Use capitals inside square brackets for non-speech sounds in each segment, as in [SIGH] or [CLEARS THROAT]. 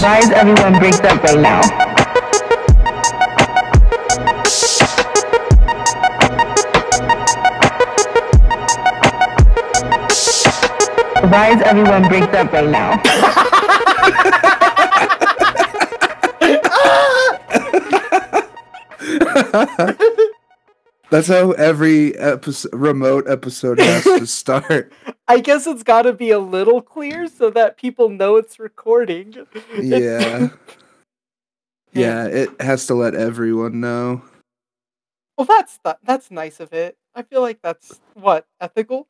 Why is everyone breaks up right now? Why is everyone breaks up right now? That's how every episode, remote episode has to start. [LAUGHS] I guess it's got to be a little clear so that people know it's recording. [LAUGHS] Yeah. Yeah, it has to let everyone know. Well, that's th- that's nice of it. I feel like that's what ethical.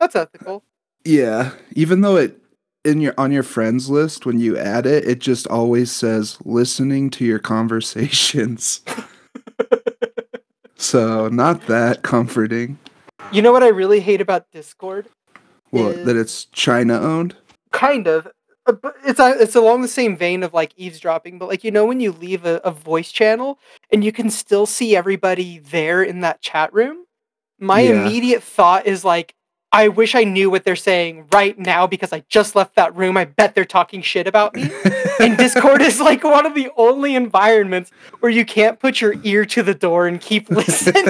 That's ethical. Yeah, even though it in your on your friends list when you add it, it just always says listening to your conversations. [LAUGHS] so, not that comforting. You know what I really hate about Discord? What, Is- that it's China owned? Kind of. Uh, It's uh, it's along the same vein of like eavesdropping, but like you know when you leave a, a voice channel and you can still see everybody there in that chat room. My Yeah. immediate thought is like, I wish I knew what they're saying right now because I just left that room. I bet they're talking shit about me. [LAUGHS] and Discord is like one of the only environments where you can't put your ear to the door and keep [LAUGHS] listening.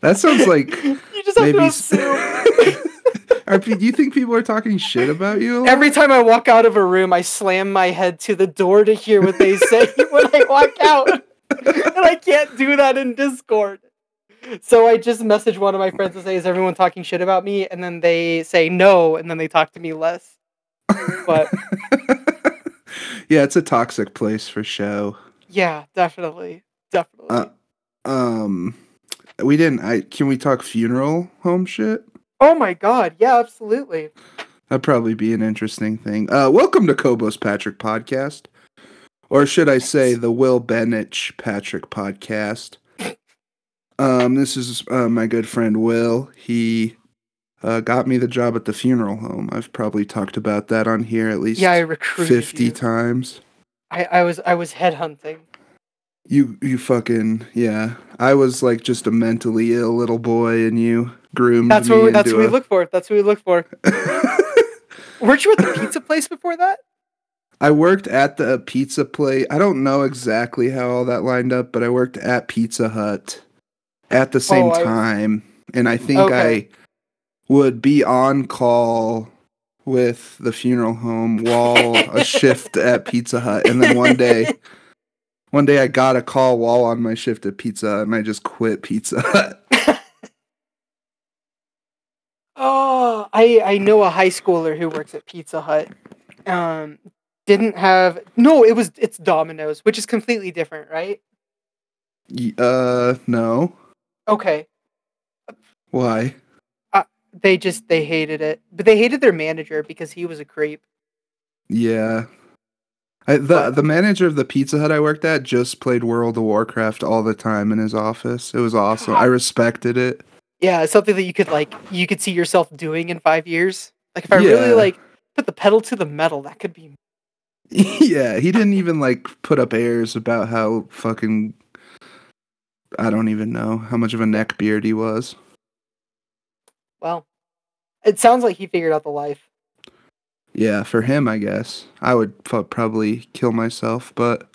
that sounds like you just have maybe. to assume. [LAUGHS] Are, do you think people are talking shit about you? Every time I walk out of a room, I slam my head to the door to hear what they say [LAUGHS] when I walk out. and I can't do that in Discord. So I just message one of my friends and say, Is everyone talking shit about me? And then they say no, and then they talk to me less. But [LAUGHS] yeah, it's a toxic place for show. yeah, definitely. Definitely. Uh, Um, we didn't. I can we talk funeral home shit? Oh my god, yeah, absolutely. That'd probably be an interesting thing. Uh, welcome to Cobos Patrick Podcast, or should I say the Will Benich Patrick Podcast. Um, this is uh, my good friend Will. He uh, got me the job at the funeral home. I've probably talked about that on here at least Yeah, I recruited fifty you. times. I, I was I was headhunting. You you fucking yeah. I was like just a mentally ill little boy, and you groomed That's me what we, that's what we look for. That's what we look for. [LAUGHS] Weren't you at the pizza place before that? I worked at the pizza place. I don't know exactly how all that lined up, but I worked at Pizza Hut at the same Oh, I- time, and I think Okay. I would be on call with the funeral home while a shift at Pizza Hut, and then one day, [LAUGHS] one day I got a call while on my shift at Pizza, and I just quit Pizza [LAUGHS] Oh, I I know a high schooler who works at Pizza Hut. Um, didn't have no. It was it's Domino's, which is completely different, right? Uh, no. Okay, Why? they just they hated it, but they hated their manager because he was a creep. Yeah. I, the the manager of the Pizza Hut I worked at just played World of Warcraft all the time in his office. It was awesome. I respected it. Yeah, it's something that you could like you could see yourself doing in five years. Like if I really like put the pedal to the metal, that could be. [LAUGHS] yeah, he didn't even like put up airs about how fucking I don't even know how much of a neck beard he was. Well, it sounds like he figured out the life. Yeah, for him, I guess. I would fu- probably kill myself, but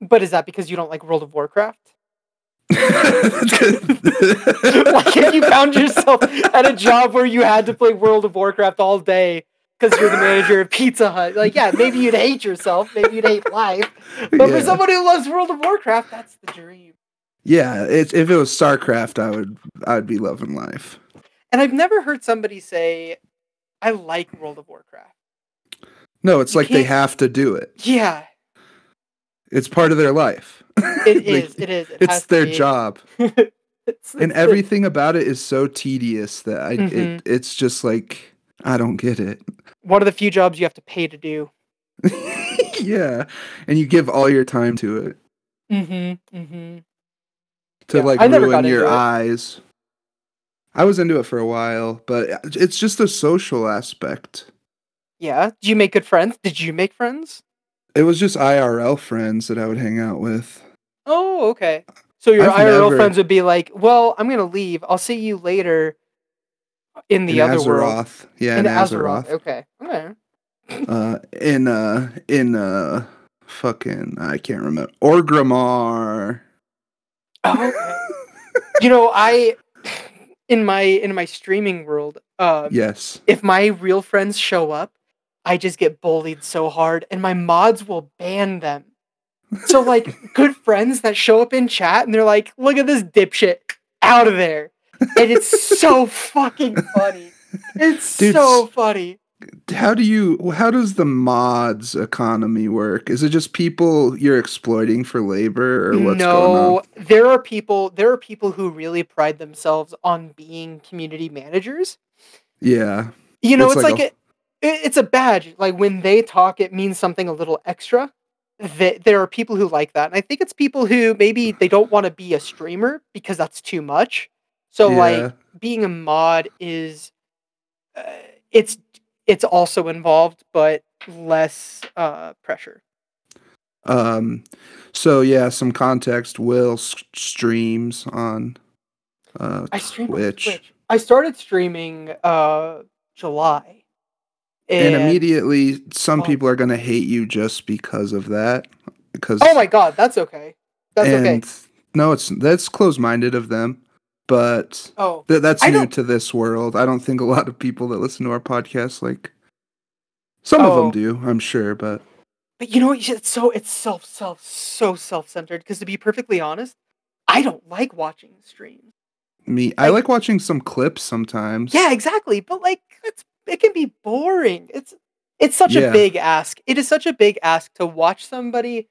But is that because you don't like World of Warcraft? [LAUGHS] Like if you found yourself at a job where you had to play World of Warcraft all day because you're the manager of Pizza Hut, like yeah, maybe you'd hate yourself, maybe you'd hate life. But for Yeah. someone who loves World of Warcraft, that's the dream. Yeah, it's, if it was StarCraft, I would I'd be loving life. And I've never heard somebody say, "I like World of Warcraft." No, it's You like they have to do it. Yeah, It's part of their life. it [LAUGHS] Like, is. It is. It It's their be. job, [LAUGHS] It's- and it's- [LAUGHS] everything about it is so tedious that I Mhm. it, it's just like I don't get it. one of the few jobs you have to pay to do. yeah, and you give all your time to it Mm-hmm. Mm-hmm. to Yeah, like ruin your eyes. I was into it for a while, but it's just the social aspect. Yeah. Do you make good friends? Did you make friends? It was just IRL friends that I would hang out with. Oh, okay. So your I've IRL never- friends would be like, "Well, I'm gonna leave. I'll see you later in the in other world." Yeah, in in Azeroth. Azeroth. Okay. Okay. uh, in uh, in uh, fucking I can't remember Orgrimmar. Oh, okay. you know, I in my in my streaming world, um, Yes. if my real friends show up, I just get bullied so hard, and my mods will ban them. So [LAUGHS] like good friends that show up in chat and they're like, "Look at this dipshit out of there," and it's so [LAUGHS] fucking funny. It's Dude, so funny. How do you? How does the mods economy work? Is it just people you're exploiting for labor, or what's going no, on? there are people. There are people who really pride themselves on being community managers. Yeah. You know, It's it's, like like, a- a, it's a badge. Like when they talk, it means something a little extra. That there are people who like that, and I think it's people who maybe they don't want to be a streamer because that's too much. So yeah. like being a mod is, uh, it's it's also involved, but less uh, pressure. Um, so yeah, some context. Will streams on uh, I stream Twitch, Twitch. I started streaming uh July, and, and, immediately some Oh. people are gonna hate you just because of that. Because oh my god, that's okay. That's okay. and no, it's that's close minded of them, but Oh, th- that's I new don't- to this world. I don't think a lot of people that listen to our podcast like. Some of Oh. them do, I'm sure, but but you know what? It's so it's self self so self centered. Because to be perfectly honest, I don't like watching streams. me, I Like- like watching some clips sometimes. Yeah, exactly. But like, it's it can be boring. It's it's such Yeah. a big ask. It is such a big ask to watch somebody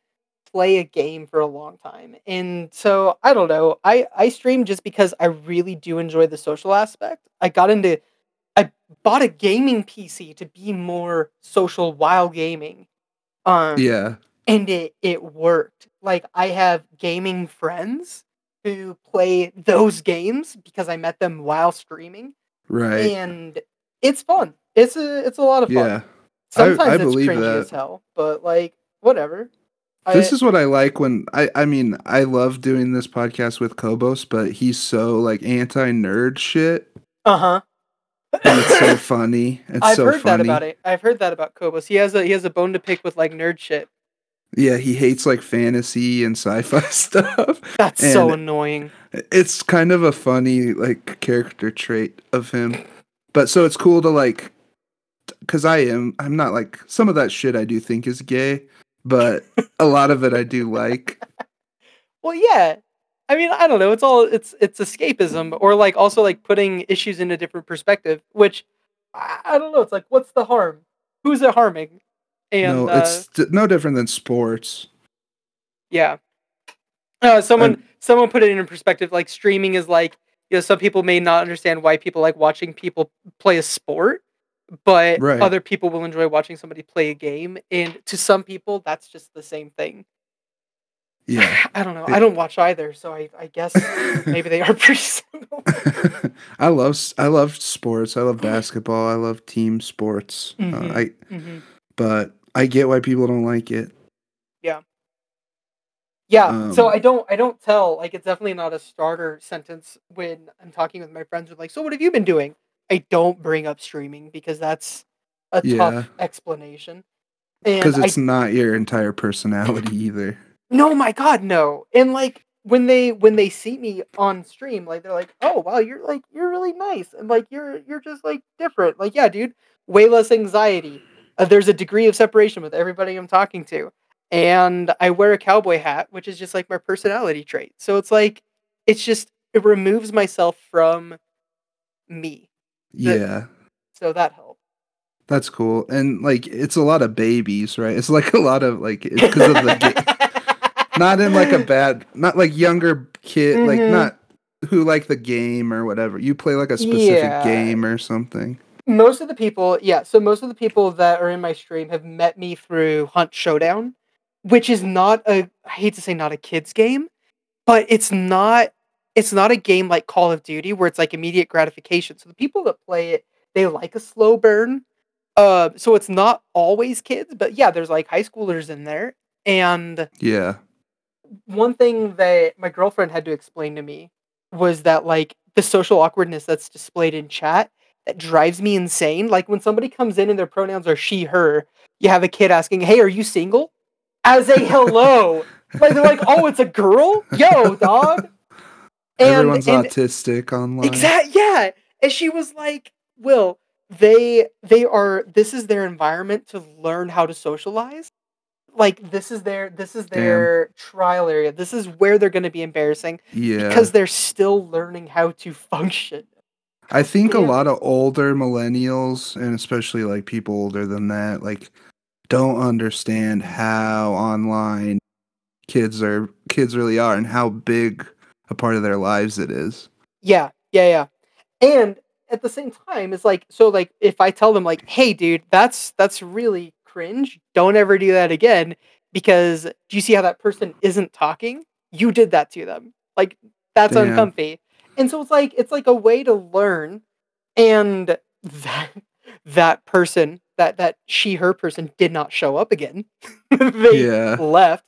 play a game for a long time. And so I don't know. I I stream just because I really do enjoy the social aspect. I got into I bought a gaming PC to be more social while gaming. Um Yeah. and it it worked. Like I have gaming friends who play those games because I met them while streaming Right. and it's fun. It's a it's a lot of fun. yeah. I- Sometimes I it's believe cringy that. as hell, but like whatever. This is what I like when I I mean, I love doing this podcast with Cobos, but he's so like anti-nerd shit. uh huh. And it's so [LAUGHS] funny. It's I've so heard that funny. about it. I've heard that about Cobos. He has a he has a bone to pick with like nerd shit. Yeah, he hates like fantasy and sci-fi [LAUGHS] stuff. That's so annoying. It's kind of a funny like character trait of him. But so it's cool to like cuz I am I'm not like some of that shit I do think is gay, but a lot of it I do like. [LAUGHS] Well, yeah. I mean, I don't know. It's all it's it's escapism or like also like putting issues in a different perspective, which I, I don't know. It's like what's the harm? Who's it harming? And no, uh, it's d- no different than sports. Yeah. Uh, someone someone put it in perspective. Like streaming is like you know some people may not understand why people like watching people play a sport, but Right. other people will enjoy watching somebody play a game. And to some people, that's just the same thing. Yeah. [SIGHS] I don't know. It- I don't watch either, so I, I guess [LAUGHS] maybe they are pretty similar. [LAUGHS] I love I love sports. I love basketball. I love team sports. Mhm. Uh, I Mhm. but I get why people don't like it. Yeah, Yeah. so Um, I don't I don't tell like it's definitely not a starter sentence when I'm talking with my friends with like, so what have you been doing? I don't bring up streaming because that's a Yeah. tough explanation. Because I it's not your entire personality either. no my god, no. And like when they when they see me on stream, like they're like, Oh wow, you're like you're really nice and like you're you're just like different. Like, yeah, dude, way less anxiety. Uh, there's a degree of separation with everybody I'm talking to. And I wear a cowboy hat, which is just like my personality trait. So it's like it's just it removes myself from me. Yeah. So that helps. That's cool. And like it's a lot of babies, right? It's like a lot of like because of the ga- [LAUGHS] not in like a bad not like younger kid like Mhm. not who like the game or whatever. You play like a specific Yeah. game or something. most of the people, yeah, so most of the people that are in my stream have met me through Hunt Showdown, which is not a I hate to say not a kids game, but it's not it's not a game like Call of Duty where it's like immediate gratification. So the people that play it, they like a slow burn. Uh, so it's not always kids, but yeah, there's like high schoolers in there. And Yeah. one thing that my girlfriend had to explain to me was that like the social awkwardness that's displayed in chat that drives me insane. Like when somebody comes in and their pronouns are she, her, you have a kid asking, Hey, are you single? As a [LAUGHS] hello. like they're like, Oh, it's a girl? Yo, dog. Everyone's autistic online. Exactly. yeah. And she was like, Will, they they are this is their environment to learn how to socialize. Like this is their this is Damn. their trial area. This is where they're gonna be embarrassing Yeah. because they're still learning how to function. I think a lot of older millennials, and especially like people older than that, like don't understand how online kids are kids really are and how big a part of their lives it is. Yeah, yeah, yeah. And at the same time, it's like so like if I tell them like, hey dude, that's that's really cringe. Don't ever do that again because do you see how that person isn't talking? You did that to them. Like that's Damn. uncomfy. And so it's like it's like a way to learn and that that person, that that she her person did not show up again. [LAUGHS] they Yeah. left.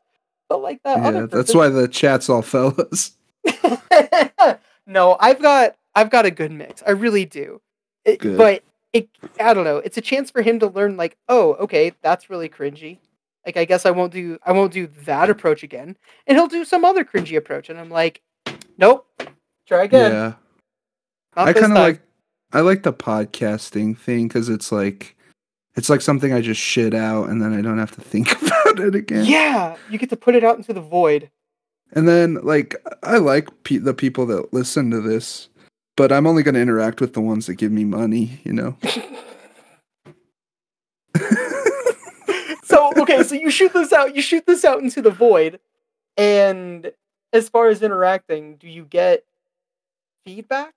But like that Yeah, other that's why the chat's all fellas. [LAUGHS] no, I've got I've got a good mix. I really do. It-. But it I don't know. It's a chance for him to learn like, oh, okay, that's really cringy. Like I guess I won't do I won't do that approach again. And he'll do some other cringy approach and I'm like, nope. Try again. Yeah. Not I kind of like I like the podcasting thing because it's like it's like something I just shit out and then I don't have to think [LAUGHS] about it again. Yeah, you get to put it out into the void. And then like I like pe- the people that listen to this, but I'm only going to interact with the ones that give me money, you know. [LAUGHS] so okay, so you shoot this out. You shoot this out into the void, and as far as interacting, do you get feedback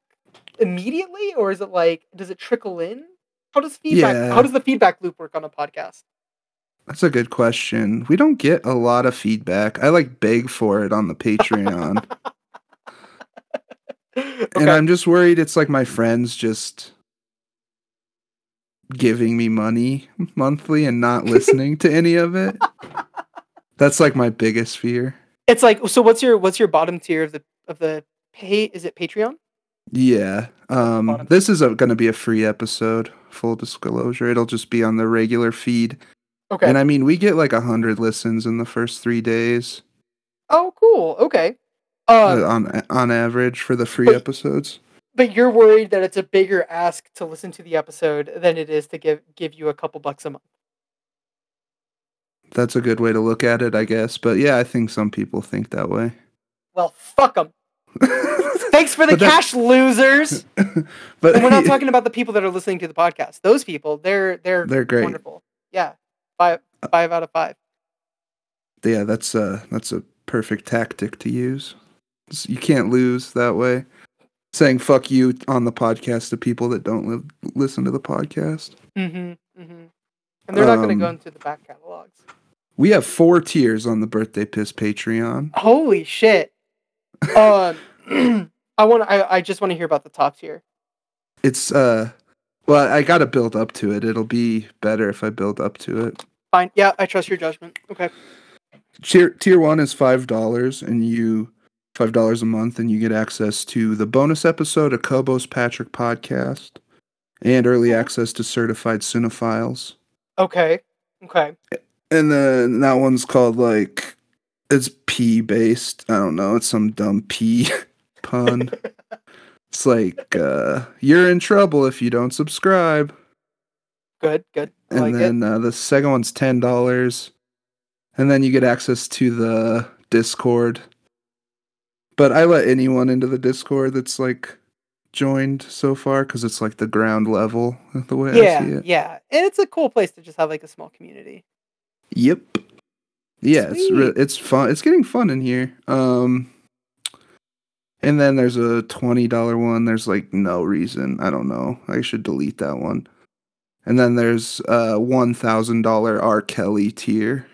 immediately, or is it like does it trickle in? How does feedback? Yeah. How does the feedback loop work on a podcast? That's a good question. We don't get a lot of feedback. I like beg for it on the Patreon. [LAUGHS] And I'm just worried it's like my friends just giving me money monthly and not [LAUGHS] listening to any of it. That's like my biggest fear. It's like so. What's your what's your bottom tier of the of the pay? Is it Patreon? Yeah. Um Bottom. this is going to be a free episode, full disclosure. It'll just be on the regular feed. Okay. And I mean, we get like a 100 listens in the first 3 days oh, cool. Okay. uh, Uh, on on average for the free but- episodes. but you're worried that it's a bigger ask to listen to the episode than it is to give give you a couple bucks a month. That's a good way to look at it, I guess. But yeah, I think some people think that way. Well, fuck them. [LAUGHS] Thanks for the that- cash, losers. [LAUGHS] but and we're not [LAUGHS] talking about the people that are listening to the podcast. Those people, they're they're They're great. wonderful. Yeah, five five out of five. yeah, that's uh that's a perfect tactic to use. You can't lose that way. Saying fuck you on the podcast to people that don't li- listen to the podcast. Mm-hmm. Mm-hmm. And they're not going to go Um, into the back catalogs. We have four tiers on the birthday piss Patreon. Holy shit. [LAUGHS] Um, [CLEARS THROAT] I want. I I just want to hear about the top tier. It's uh well, I got to build up to it. It'll be better if I build up to it. Fine. Yeah, I trust your judgment. Okay. Tier tier 1 is $5 and you $5 a month and you get access to the bonus episode of Cobos Patrick podcast and early access to certified cinephiles. Okay. Okay. And then that one's called like it's P based. I don't know. It's some dumb P [LAUGHS] pun. [LAUGHS] It's like uh you're in trouble if you don't subscribe. Good. Good. I And like it. then uh, the second one's ten dollars, and then you get access to the Discord. But I let anyone into the Discord that's like joined so far because it's like the ground level of the way I see Yeah. it. Yeah. And it's a cool place to just have like a small community. Yep. Yeah, it's re- it's fun. It's getting fun in here. Um, and then there's a twenty dollar one. There's like no reason. I don't know. I should delete that one. And then there's a one thousand dollar R Kelly tier.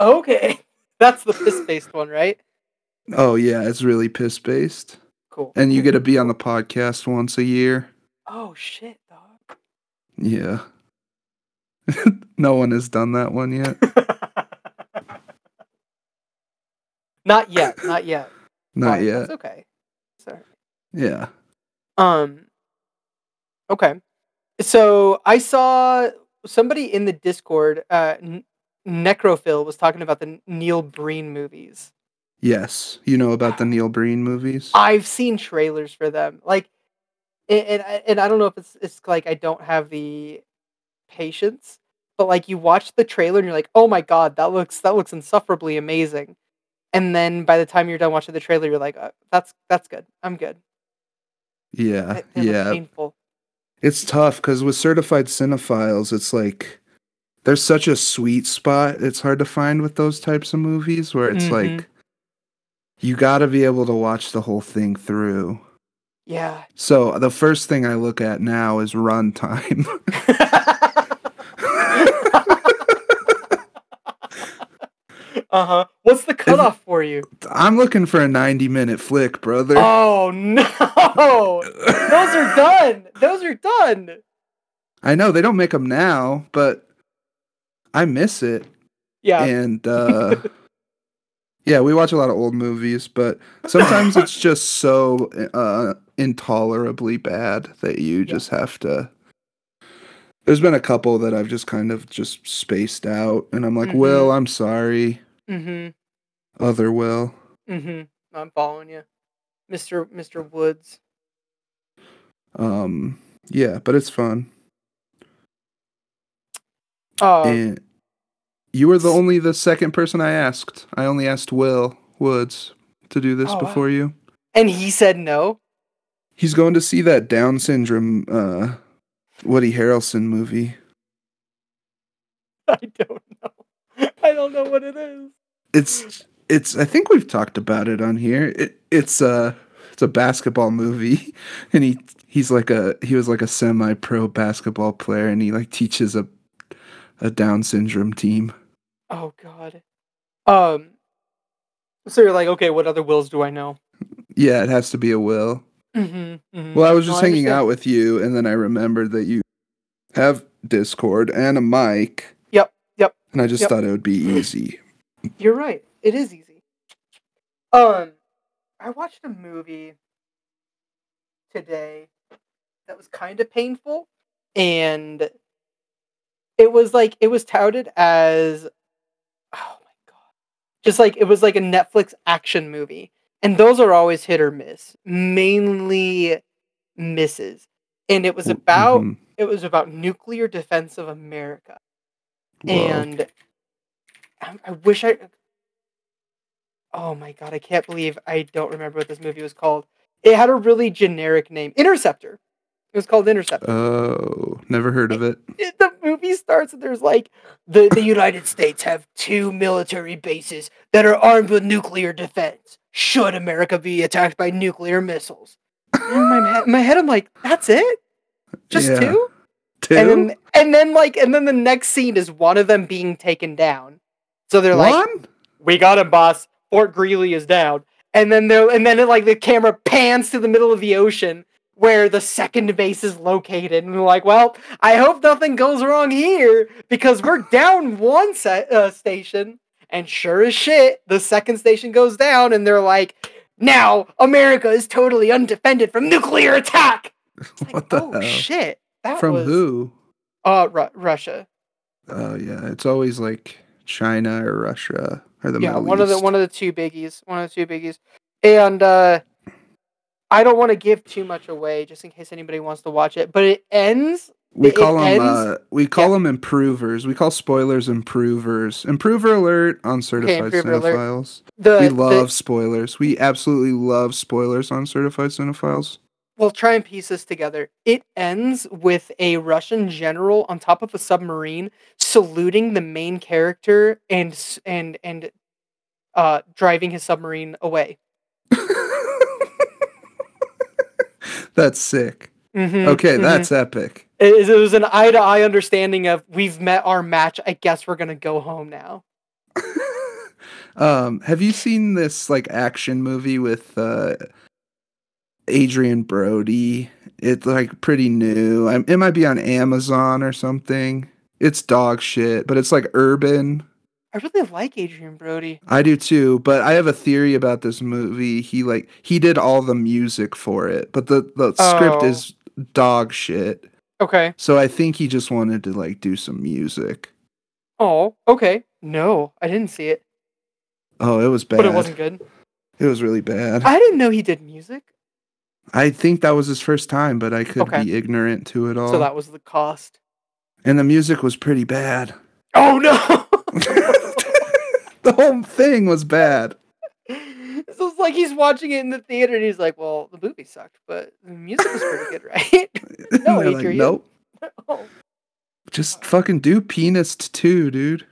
Okay. [LAUGHS] That's the piss based one, right? Oh yeah, it's really piss based. Cool. And you get to be on the podcast once a year. Oh shit, dog. Yeah. [LAUGHS] no one has done that one yet. [LAUGHS] not yet. Not yet. Not yet. That's okay. Sorry. Yeah. Um. Okay. So I saw somebody in the Discord, uh, N- Necrophil, was talking about the Neil Breen movies. Yes, you know about the Neil Breen movies. I've seen trailers for them. Like, and and, and I don't know if it's it's like I don't have the patience, but like you watch the trailer and you're like, oh my god, that looks that looks insufferably amazing. And then by the time you're done watching the trailer, you're like, uh, that's that's good. I'm good. yeah, they yeah. painful. It's tough because with certified cinephiles, it's like there's such a sweet spot. It's hard to find with those types of movies where it's Mhm. like you got to be able to watch the whole thing through. Yeah. So the first thing I look at now is runtime. [LAUGHS] [LAUGHS] uh huh. What's the cutoff for you? I'm looking for a 90 minute flick, brother. Oh no! Those are done. Those are done. I know they don't make them now, but I miss it. Yeah. And [LAUGHS] uh yeah, we watch a lot of old movies, but sometimes it's [LAUGHS] just so uh intolerably bad that you just have to There's been a couple that I've just kind of just spaced out and I'm like, Mhm. "Will, I'm sorry." Mm-hmm. Other Will. Mm-hmm. I'm following you, Mister Mister Woods. Um yeah, but it's fun. Oh, and you were the only the second person I asked. I only asked Will Woods to do this Oh, wow. before you. and he said no. He's going to see that Down syndrome uh Woody Harrelson movie. [LAUGHS] I don't know. I don't know what it is. It's it's I think we've talked about it on here. It it's a it's a basketball movie [LAUGHS] and he he's like a he was like a semi-pro basketball player and he like teaches a a Down syndrome team. Oh God. Um. So you're like, okay, what other wills do I know? Yeah, it has to be a Will. Mm-hmm. Well, I was just hanging out with you, and then I remembered that you have Discord and a mic. And I just yep. thought it would be [CLEARS THROAT] easy. You're right. It is easy. Um, I watched a movie today that was kind of painful, and it was like it was touted as, oh my god, just like it was like a Netflix action movie, and those are always hit or miss. Mainly misses, and it was about Mhm. it was about nuclear defense of America Whoa. and I, I wish I. Oh my god! I can't believe I don't remember what this movie was called. It had a really generic name, Interceptor. It was called Interceptor. oh, never heard of it. It- the movie starts and there's like the the United States have two military bases that are armed with nuclear defense. Should America be attacked by nuclear missiles? In my, head- my head, I'm like, that's it, just Yeah. two. Two? And then and then like and then the next scene is one of them being taken down. So they're like, "We got him, boss. Fort Greely is down." And then they're and then it, like the camera pans to the middle of the ocean where the second base is located, and we're like, "Well, I hope nothing goes wrong here because we're down one set, uh, station." And sure as shit, the second station goes down, and they're like, "Now America is totally undefended from nuclear attack." [LAUGHS] It's like, What the oh hell? shit! That From was, who? Uh, Ru- Russia. Oh yeah, it's always like China or Russia or the yeah, Middle one of the one of the two biggies. One of the two biggies. And uh I don't want to give too much away just in case anybody wants to watch it, but it ends we it call them ends- uh, we call Yeah. them improvers. We call spoilers improvers. Improver alert on certified alert. cinephiles. the we the- love spoilers. We absolutely love spoilers on certified cinephiles. We'll try and piece this together. It ends with a Russian general on top of a submarine saluting the main character and and and uh driving his submarine away. [LAUGHS] That's sick. Mhm, Okay, mhm. that's epic. it, it was an eye to eye understanding of we've met our match. I guess we're gonna go home now. [LAUGHS] um, have you seen this like action movie with uh Adrien Brody? It's like pretty new. It might be on Amazon or something. It's dog shit, but it's like urban. I really like Adrien Brody. I do too, but I have a theory about this movie. He like he did all the music for it, but the the script Oh. is dog shit. Okay. So I think he just wanted to like do some music. Oh, okay. No, I didn't see it, Oh, it was bad. but it wasn't good. It was really bad. I didn't know he did music, I think that was his first time, but I could Okay. be ignorant to it all. so that was the cost. and the music was pretty bad. [LAUGHS] Oh no! [LAUGHS] the whole thing was bad. so it's like he's watching it in the theater and he's like, "Well, the movie sucked, but the music was pretty good, [LAUGHS] right?" No, like, nope. oh. Just fucking do Pianist too, dude.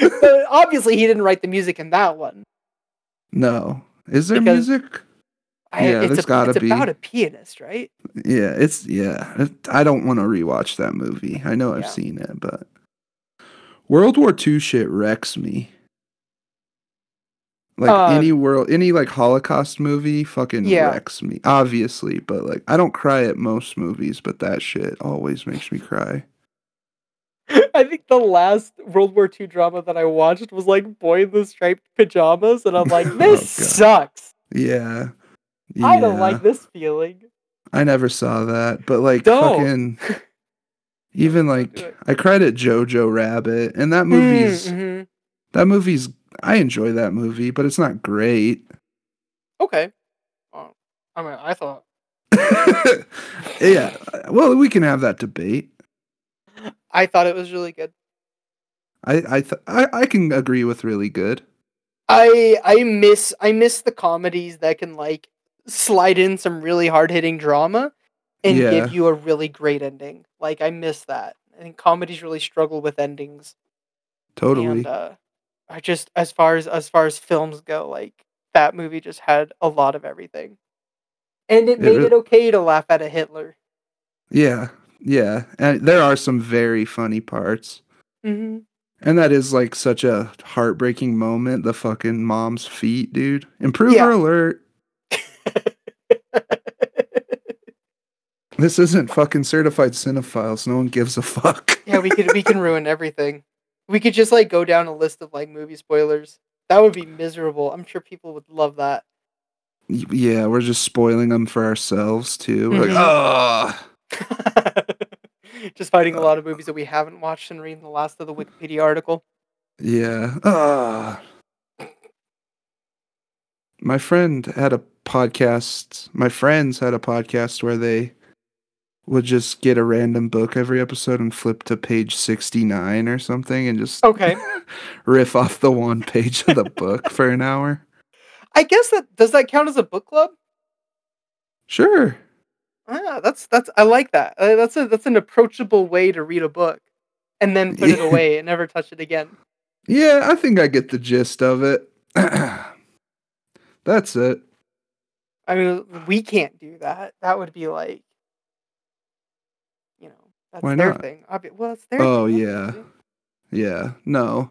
But obviously, he didn't write the music in that one. No. Is there Because- music? I, Yeah, it's there's a- gotta it's be. about a pianist, right? Yeah, it's yeah. I don't want to rewatch that movie. I know I've Yeah. seen it, but World War II shit wrecks me. Like Uh, any world, any like Holocaust movie, fucking Yeah. wrecks me. Obviously, but like I don't cry at most movies, but that shit always makes me cry. [LAUGHS] I think the last World War II drama that I watched was like Boy in the Striped Pajamas, and I'm like, [LAUGHS] Oh, this God. sucks. Yeah, I don't like this feeling. I never saw that, but like Don't. fucking. [LAUGHS] Even like. I cried at Jojo Rabbit, and that movie's Mhm. that movie's I enjoy that movie, but it's not great. Okay. Oh, I mean, I thought [LAUGHS] yeah, well, we can have that debate. I thought it was really good. I I th- I, I can agree with really good. I I miss I miss the comedies that can like slide in some really hard hitting drama and Yeah. give you a really great ending. Like I miss that. I think comedies really struggle with endings. Totally. And uh I just as far as as far as films go, like that movie just had a lot of everything. And it It made it okay to laugh at a Hitler. yeah, yeah, and there are some very funny parts, hmm and that is like such a heartbreaking moment. The fucking mom's feet, dude. Improver Yeah. alert. This isn't fucking certified cinephiles. No one gives a fuck. [LAUGHS] yeah, we could we can ruin everything. We could just like go down a list of like movie spoilers. That would be miserable. I'm sure people would love that. Yeah, we're just spoiling them for ourselves too. We're like, oh, [LAUGHS] just fighting a lot of movies that we haven't watched and reading the last of the Wikipedia article. yeah, ah. My friend had a podcast. My friends had a podcast where they would just get a random book every episode and flip to page 69 or something and just Okay. [LAUGHS] riff off the one page of the [LAUGHS] book for an hour. I guess that does that count as a book club? Sure. yeah that's that's I like that. Uh, that's a that's an approachable way to read a book, and then put it away and never touch it again. Yeah, I think I get the gist of it. [CLEARS THROAT] That's it. I mean, we can't do that. That would be like, that's Why their not? thing. Obvi- well, it's their. Oh, thing, yeah. obviously. Yeah, no.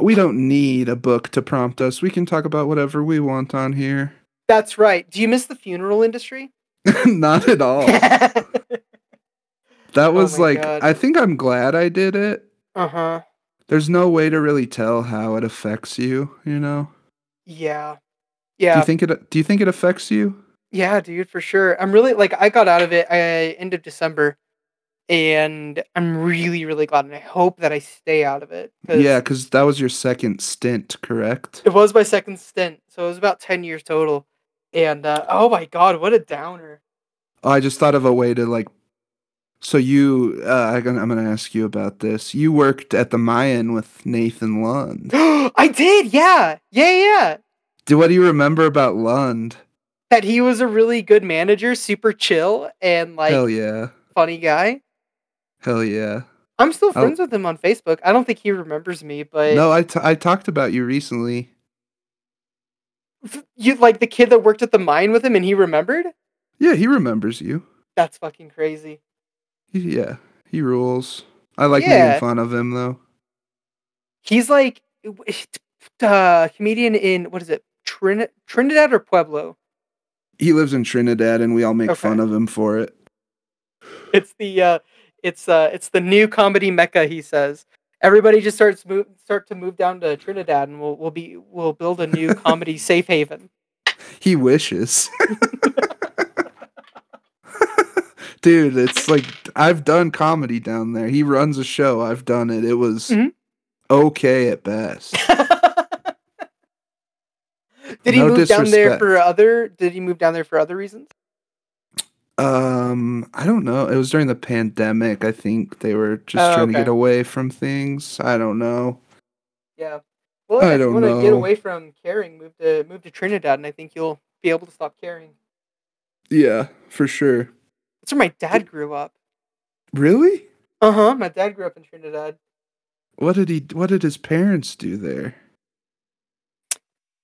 We don't need a book to prompt us. We can talk about whatever we want on here. That's right. Do you miss the funeral industry? [LAUGHS] [LAUGHS] Not at all. uh [LAUGHS] That was my like, God. I think I'm glad I did it. Uh huh. There's no way to really tell how it affects you, you know? Yeah. Yeah. Do you think it do you think it affects you? Yeah, dude, for sure. I'm really like I got out of it I, end of December, and I'm really, really glad, and I hope that I stay out of it. 'cause Yeah, cuz that was your second stint, correct? it was my second stint, so it was about ten years total. And uh, oh my god, what a downer! Oh, I just thought of a way to like. So you, uh, I'm gonna, I'm gonna ask you about this. You worked at the Mayan with Nathan Lund. [GASPS] I did, yeah, yeah, yeah. Do what do you remember about Lund? That he was a really good manager, super chill, and like Hell yeah, funny guy. Hell yeah. I'm still friends with him on Facebook. I don't think he remembers me, but No, I, t- I talked about you recently. you like the kid that worked at the mine with him, and he remembered. Yeah, he remembers you. That's fucking crazy. Yeah, he rules. I like Yeah. making fun of him though. He's like uh comedian in what is it? Trin- Trinidad or Pueblo? He lives in Trinidad, and we all make fun of him for it. It's the uh it's uh it's the new comedy mecca, he says. Everybody just starts move start to move down to Trinidad and we'll we'll be we'll build a new [LAUGHS] comedy safe haven. He wishes. [LAUGHS] Dude, it's like I've done comedy down there. He runs a show. I've done it. It was Mhm. okay at best. [LAUGHS] did he No move down there for other? Did he move down there for other reasons? Um, I don't know. It was during the pandemic. I think they were just Oh, trying to get away from things. I don't know. Yeah. Well, I don't you want to get away from caring, move to move to Trinidad, and I think you'll be able to stop caring. Yeah, for sure. That's where my dad grew up. Really? Uh huh. My dad grew up in Trinidad. What did he what did his parents do there?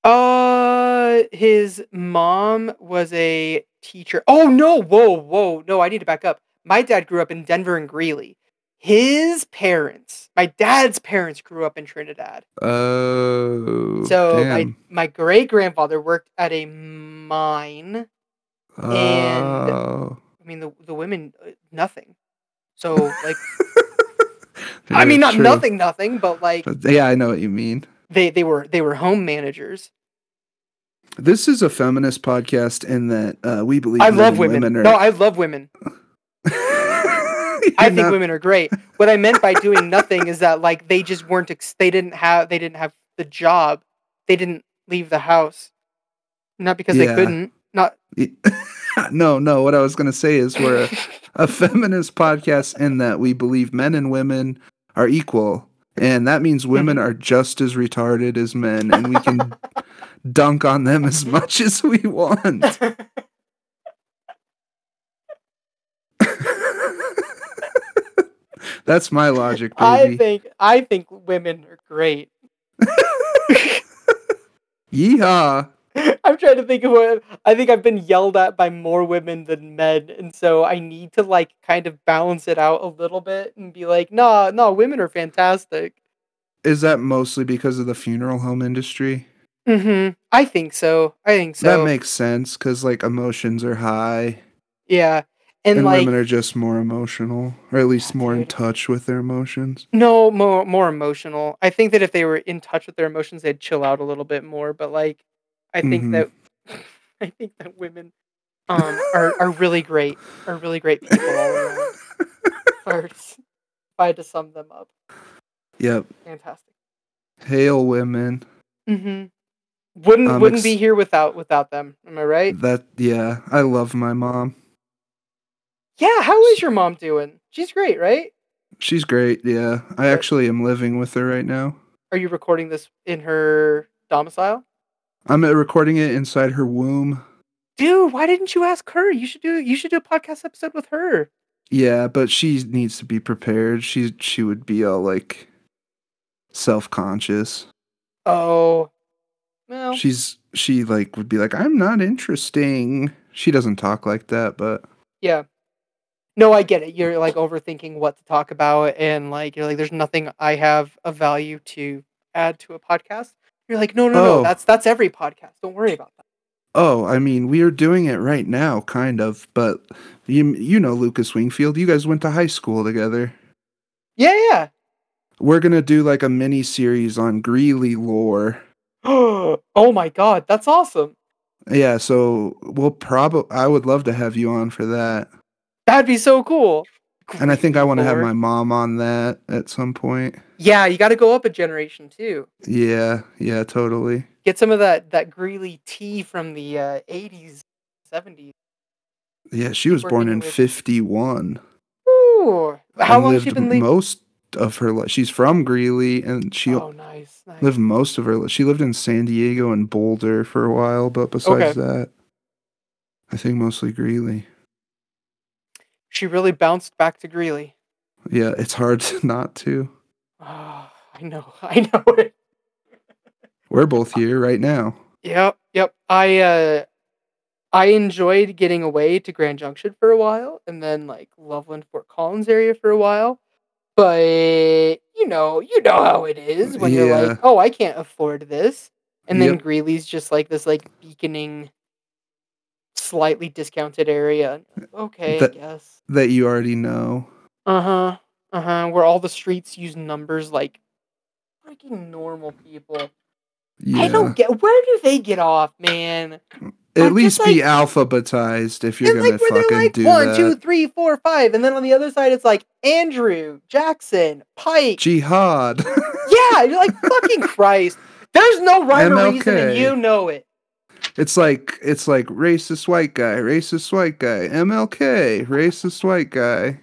Uh, his mom was a teacher. Oh no! Whoa, whoa! No, I need to back up. My dad grew up in Denver and Greeley. His parents, my dad's parents, grew up in Trinidad. Oh. So my damn. my great grandfather worked at a mine. and- Oh. I mean, the the women uh, nothing. So like, [LAUGHS] I mean, not true. nothing, nothing, but like yeah, I know what you mean. they they were they were home managers. This is a feminist podcast in that uh, we believe I love and women. are No, I love women. [LAUGHS] I think women are great. What I meant by doing [LAUGHS] nothing is that like they just weren't ex- they didn't have they didn't have the job. They didn't leave the house. Not because Yeah. they couldn't. Not [LAUGHS] no, no. What I was gonna say is we're a, a feminist podcast in that we believe men and women are equal, and that means women Mm-hmm. are just as retarded as men, and we can dunk on them as mm-hmm. much as we want. [LAUGHS] That's my logic, I think I think women are great. [LAUGHS] Yeehaw! I'm trying to think of what I think I've been yelled at by more women than men, and so I need to like kind of balance it out a little bit and be like, nah, no, women are fantastic. Is that mostly because of the funeral home industry? Mm-hmm. I think so. I think so. that makes sense because like emotions are high, yeah, and, and, like women are just more emotional, or at least more in touch with their emotions. no more more emotional. I think that if they were in touch with their emotions, they'd chill out a little bit more. But like, I think Mhm. that [LAUGHS] I think that women um are are really great, are really great people all around. [LAUGHS] S- if I had to sum them up, Yep. fantastic. Hail women. Mm-hmm. Wouldn't I'm wouldn't ex- be here without without them. Am I right? That yeah, I love my mom. Yeah. How is your mom doing? She's great, right? She's great. Yeah, I actually am living with her right now. Are you recording this in her domicile? I'm uh, recording it inside her womb. Dude, why didn't you ask her? You should do you should do a podcast episode with her. Yeah, but she needs to be prepared. She she would be all like self conscious. Oh. Well, She's she like would be like, I'm not interesting. She doesn't talk like that, but yeah. No, I get it. You're like overthinking what to talk about and like you're like there's nothing I have of value to add to a podcast. You're like, "No, no, no. Oh. That's that's every podcast. Don't worry about that." oh, I mean, we are doing it right now, kind of. But you you know Lucas Wingfield. You guys went to high school together. Yeah, yeah. We're gonna do like a mini series on Greeley lore. [GASPS] oh my god, that's awesome. Yeah, so we'll probably I would love to have you on for that. That'd be so cool. And I think I want to have my mom on that at some point. Yeah, you got to go up a generation too. Yeah, yeah, totally. Get some of that that Greeley tea from the uh, 80s, 70s. Yeah, she was born in with- 51. Ooh, how long has she been leaving? most of her life. She's from Greeley and she oh, nice, nice. lived most of her life. She lived in San Diego and Boulder for a while, but besides that, I think mostly Greeley. She really bounced back to Greeley. Yeah, it's hard [LAUGHS] not to. Oh, I know, [LAUGHS] I know it. We're both here right now. Yep, yep. I uh, I enjoyed getting away to Grand Junction for a while, and then like Loveland, Fort Collins area for a while. But you know, you know how it is when you're like, oh, I can't afford this, and then Yep. Greeley's just like this like beaconing, slightly discounted area. Okay, That- I guess. That you already know. Uh huh. Uh huh. Where all the streets use numbers like freaking normal people. Yeah. I don't get where do they get off, man? At least just, be alphabetized if you're gonna like where fucking like do one, that. two, three, four, five, and then on the other side it's like Andrew, Jackson, Pike. Jihad. [LAUGHS] yeah, you're like fucking [LAUGHS] Christ. There's no rhyme or reason, and you know it. it's like it's like racist white guy, racist white guy, MLK, racist white guy.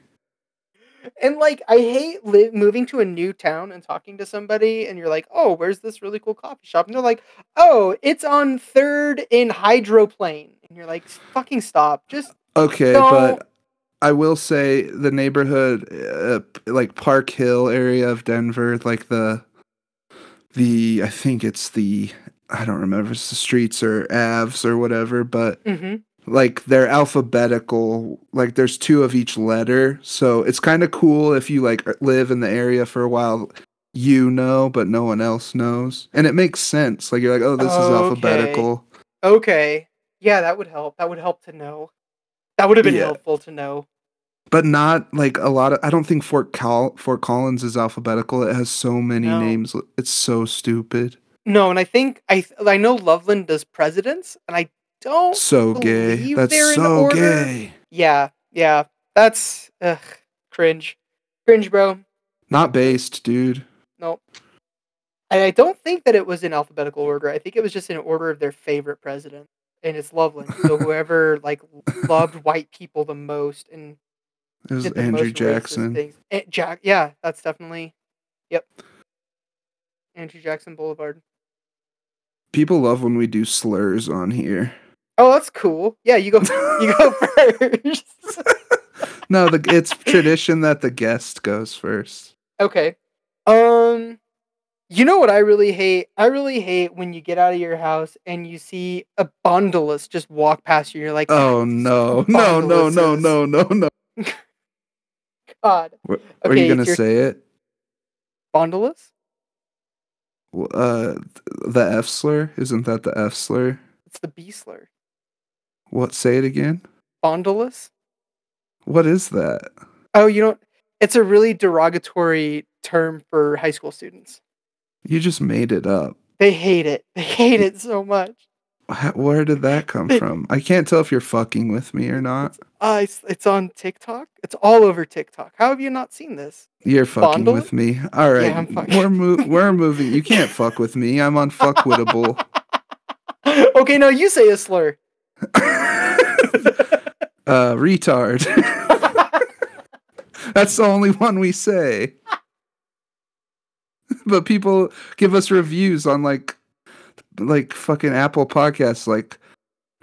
And like, I hate li- moving to a new town and talking to somebody, and you're like, "Oh, where's this really cool coffee shop?" And they're like, "Oh, it's on Third in Hydroplane." And you're like, "Fucking stop! Just Okay, No. but I will say the neighborhood, uh, like Park Hill area of Denver, like the the I think it's the I don't remember if it's the streets or Avs or whatever, but hmm like they're alphabetical. Like there's two of each letter, so it's kind of cool if you like live in the area for a while. You know, but no one else knows, and it makes sense. Like you're like, oh, this is alphabetical. okay, yeah, that would help. That would help to know. That would have been Yeah. helpful to know." but not like a lot of i don't think fort Col- fort collins is alphabetical it has so many No. names it's so stupid No, and I think I th- I know Loveland does presidents, and I don't. so gay that's so gay Yeah, yeah, that's ugh, cringe, cringe, bro. not based dude Nope. And I don't think that it was in alphabetical order. I think it was just in order of their favorite president, and it's Loveland. So [LAUGHS] whoever like loved white people the most and it was andrew jackson things. Eh, Jack, yeah, that's definitely. Yep. Andrew Jackson Boulevard. people love when we do slurs on here Oh, that's cool. Yeah, you go. You go [LAUGHS] first. [LAUGHS] no the it's tradition that the guest goes first Okay. Um you know what I really hate? I really hate when you get out of your house and you see a bundleless just walk past you. You're like, oh no no no no no no no [LAUGHS] God, are Okay, you gonna say it bundleless? Uh the f slur isn't that the f slur It's the B slur. What say it again Bondleless? what is that Oh, you don't. It's a really derogatory term for high school students. you just made it up They hate it. They hate it so much. Where did that come from? I can't tell if you're fucking with me or not. Uh, it's, it's on TikTok. It's all over TikTok. How have you not seen this? You're fucking with me. All right, I'm we're mo- [LAUGHS] we're moving. You can't fuck with me. I'm unfuckwittable. [LAUGHS] okay, now you say a slur. [LAUGHS] uh, retard. [LAUGHS] That's the only one we say. [LAUGHS] but people give us reviews on like like fucking Apple Podcasts. Like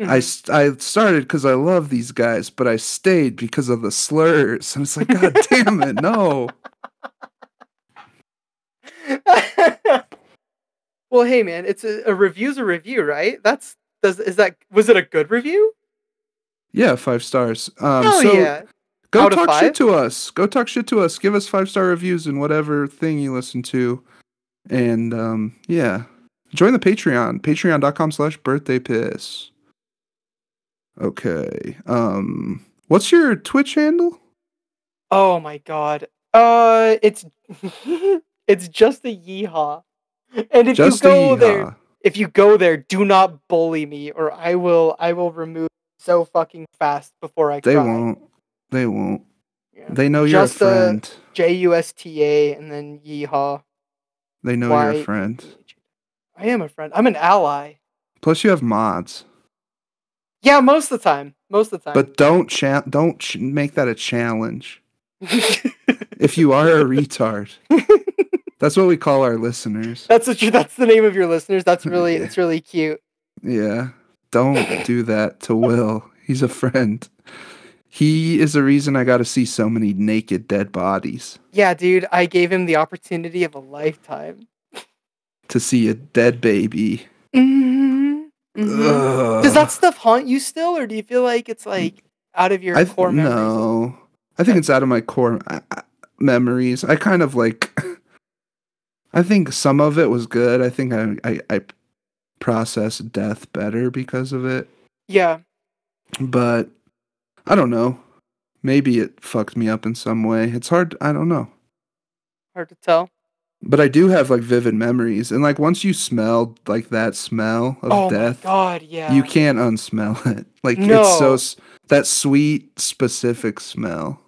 I Mhm. st- I started because I love these guys, but I stayed because of the slurs. And it's like, God damn it, no. well, hey man, it's a, a review's a review, right? That's does is that was it a good review? Yeah, five stars. Um, Oh so yeah. go Out talk shit to us. Go talk shit to us. Give us five star reviews in whatever thing you listen to. And um, yeah, join the Patreon. Patreon.com slash birthday piss. Okay. Um, what's your Twitch handle? Oh my god. Uh, it's [LAUGHS] it's just a yeehaw. And if Just you go there. If you go there, do not bully me, or I will I will remove so fucking fast before I can. They cry. won't. They won't. Yeah. They know Just, uh, you're a friend. J U S T A and then yeehaw. they know you're a friend. I am a friend. I'm an ally. Plus, you have mods. Yeah, most of the time. Most of the time. But don't cha- don't ch- make that a challenge. [LAUGHS] If you are a retard, [LAUGHS] that's what we call our listeners. that's what you, that's the name of your listeners. That's [LAUGHS] really it's really cute. Yeah. Don't do that to Will. He's a friend. He is the reason I got to see so many naked dead bodies. Yeah, dude, I gave him the opportunity of a lifetime. To see a dead baby. hmm Ugh. Does that stuff haunt you still, or do you feel like it's like out of your I core memories? no. I think it's out of my core uh, uh, memories. I kind of like. [LAUGHS] I think some of it was good. I think I I, I processed death better because of it. Yeah, But I don't know. Maybe it fucked me up in some way. It's hard. I don't know. hard to tell. but I do have like vivid memories, and like once you smell like that smell of oh death, god, yeah. you can't unsmell [LAUGHS] it. Like it's so that sweet specific smell.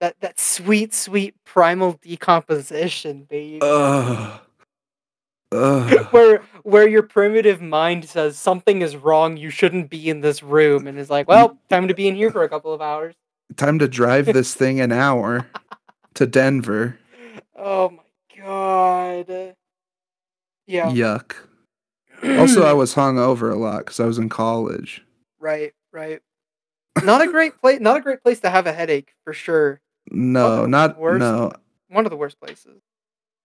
That that sweet, sweet primal decomposition, baby. Ugh. [LAUGHS] Ugh. where where your primitive mind says something is wrong, you shouldn't be in this room, and is like, well, [LAUGHS] time to be in here for a couple of hours. Time to drive this thing an hour to Denver. [LAUGHS] Oh my god. Yeah. Yuck. [CLEARS THROAT] Also, I was hung over a lot because I was in college. right, right. Not a great place. Not a great place to have a headache for sure. No, not worst? no. One of the worst places.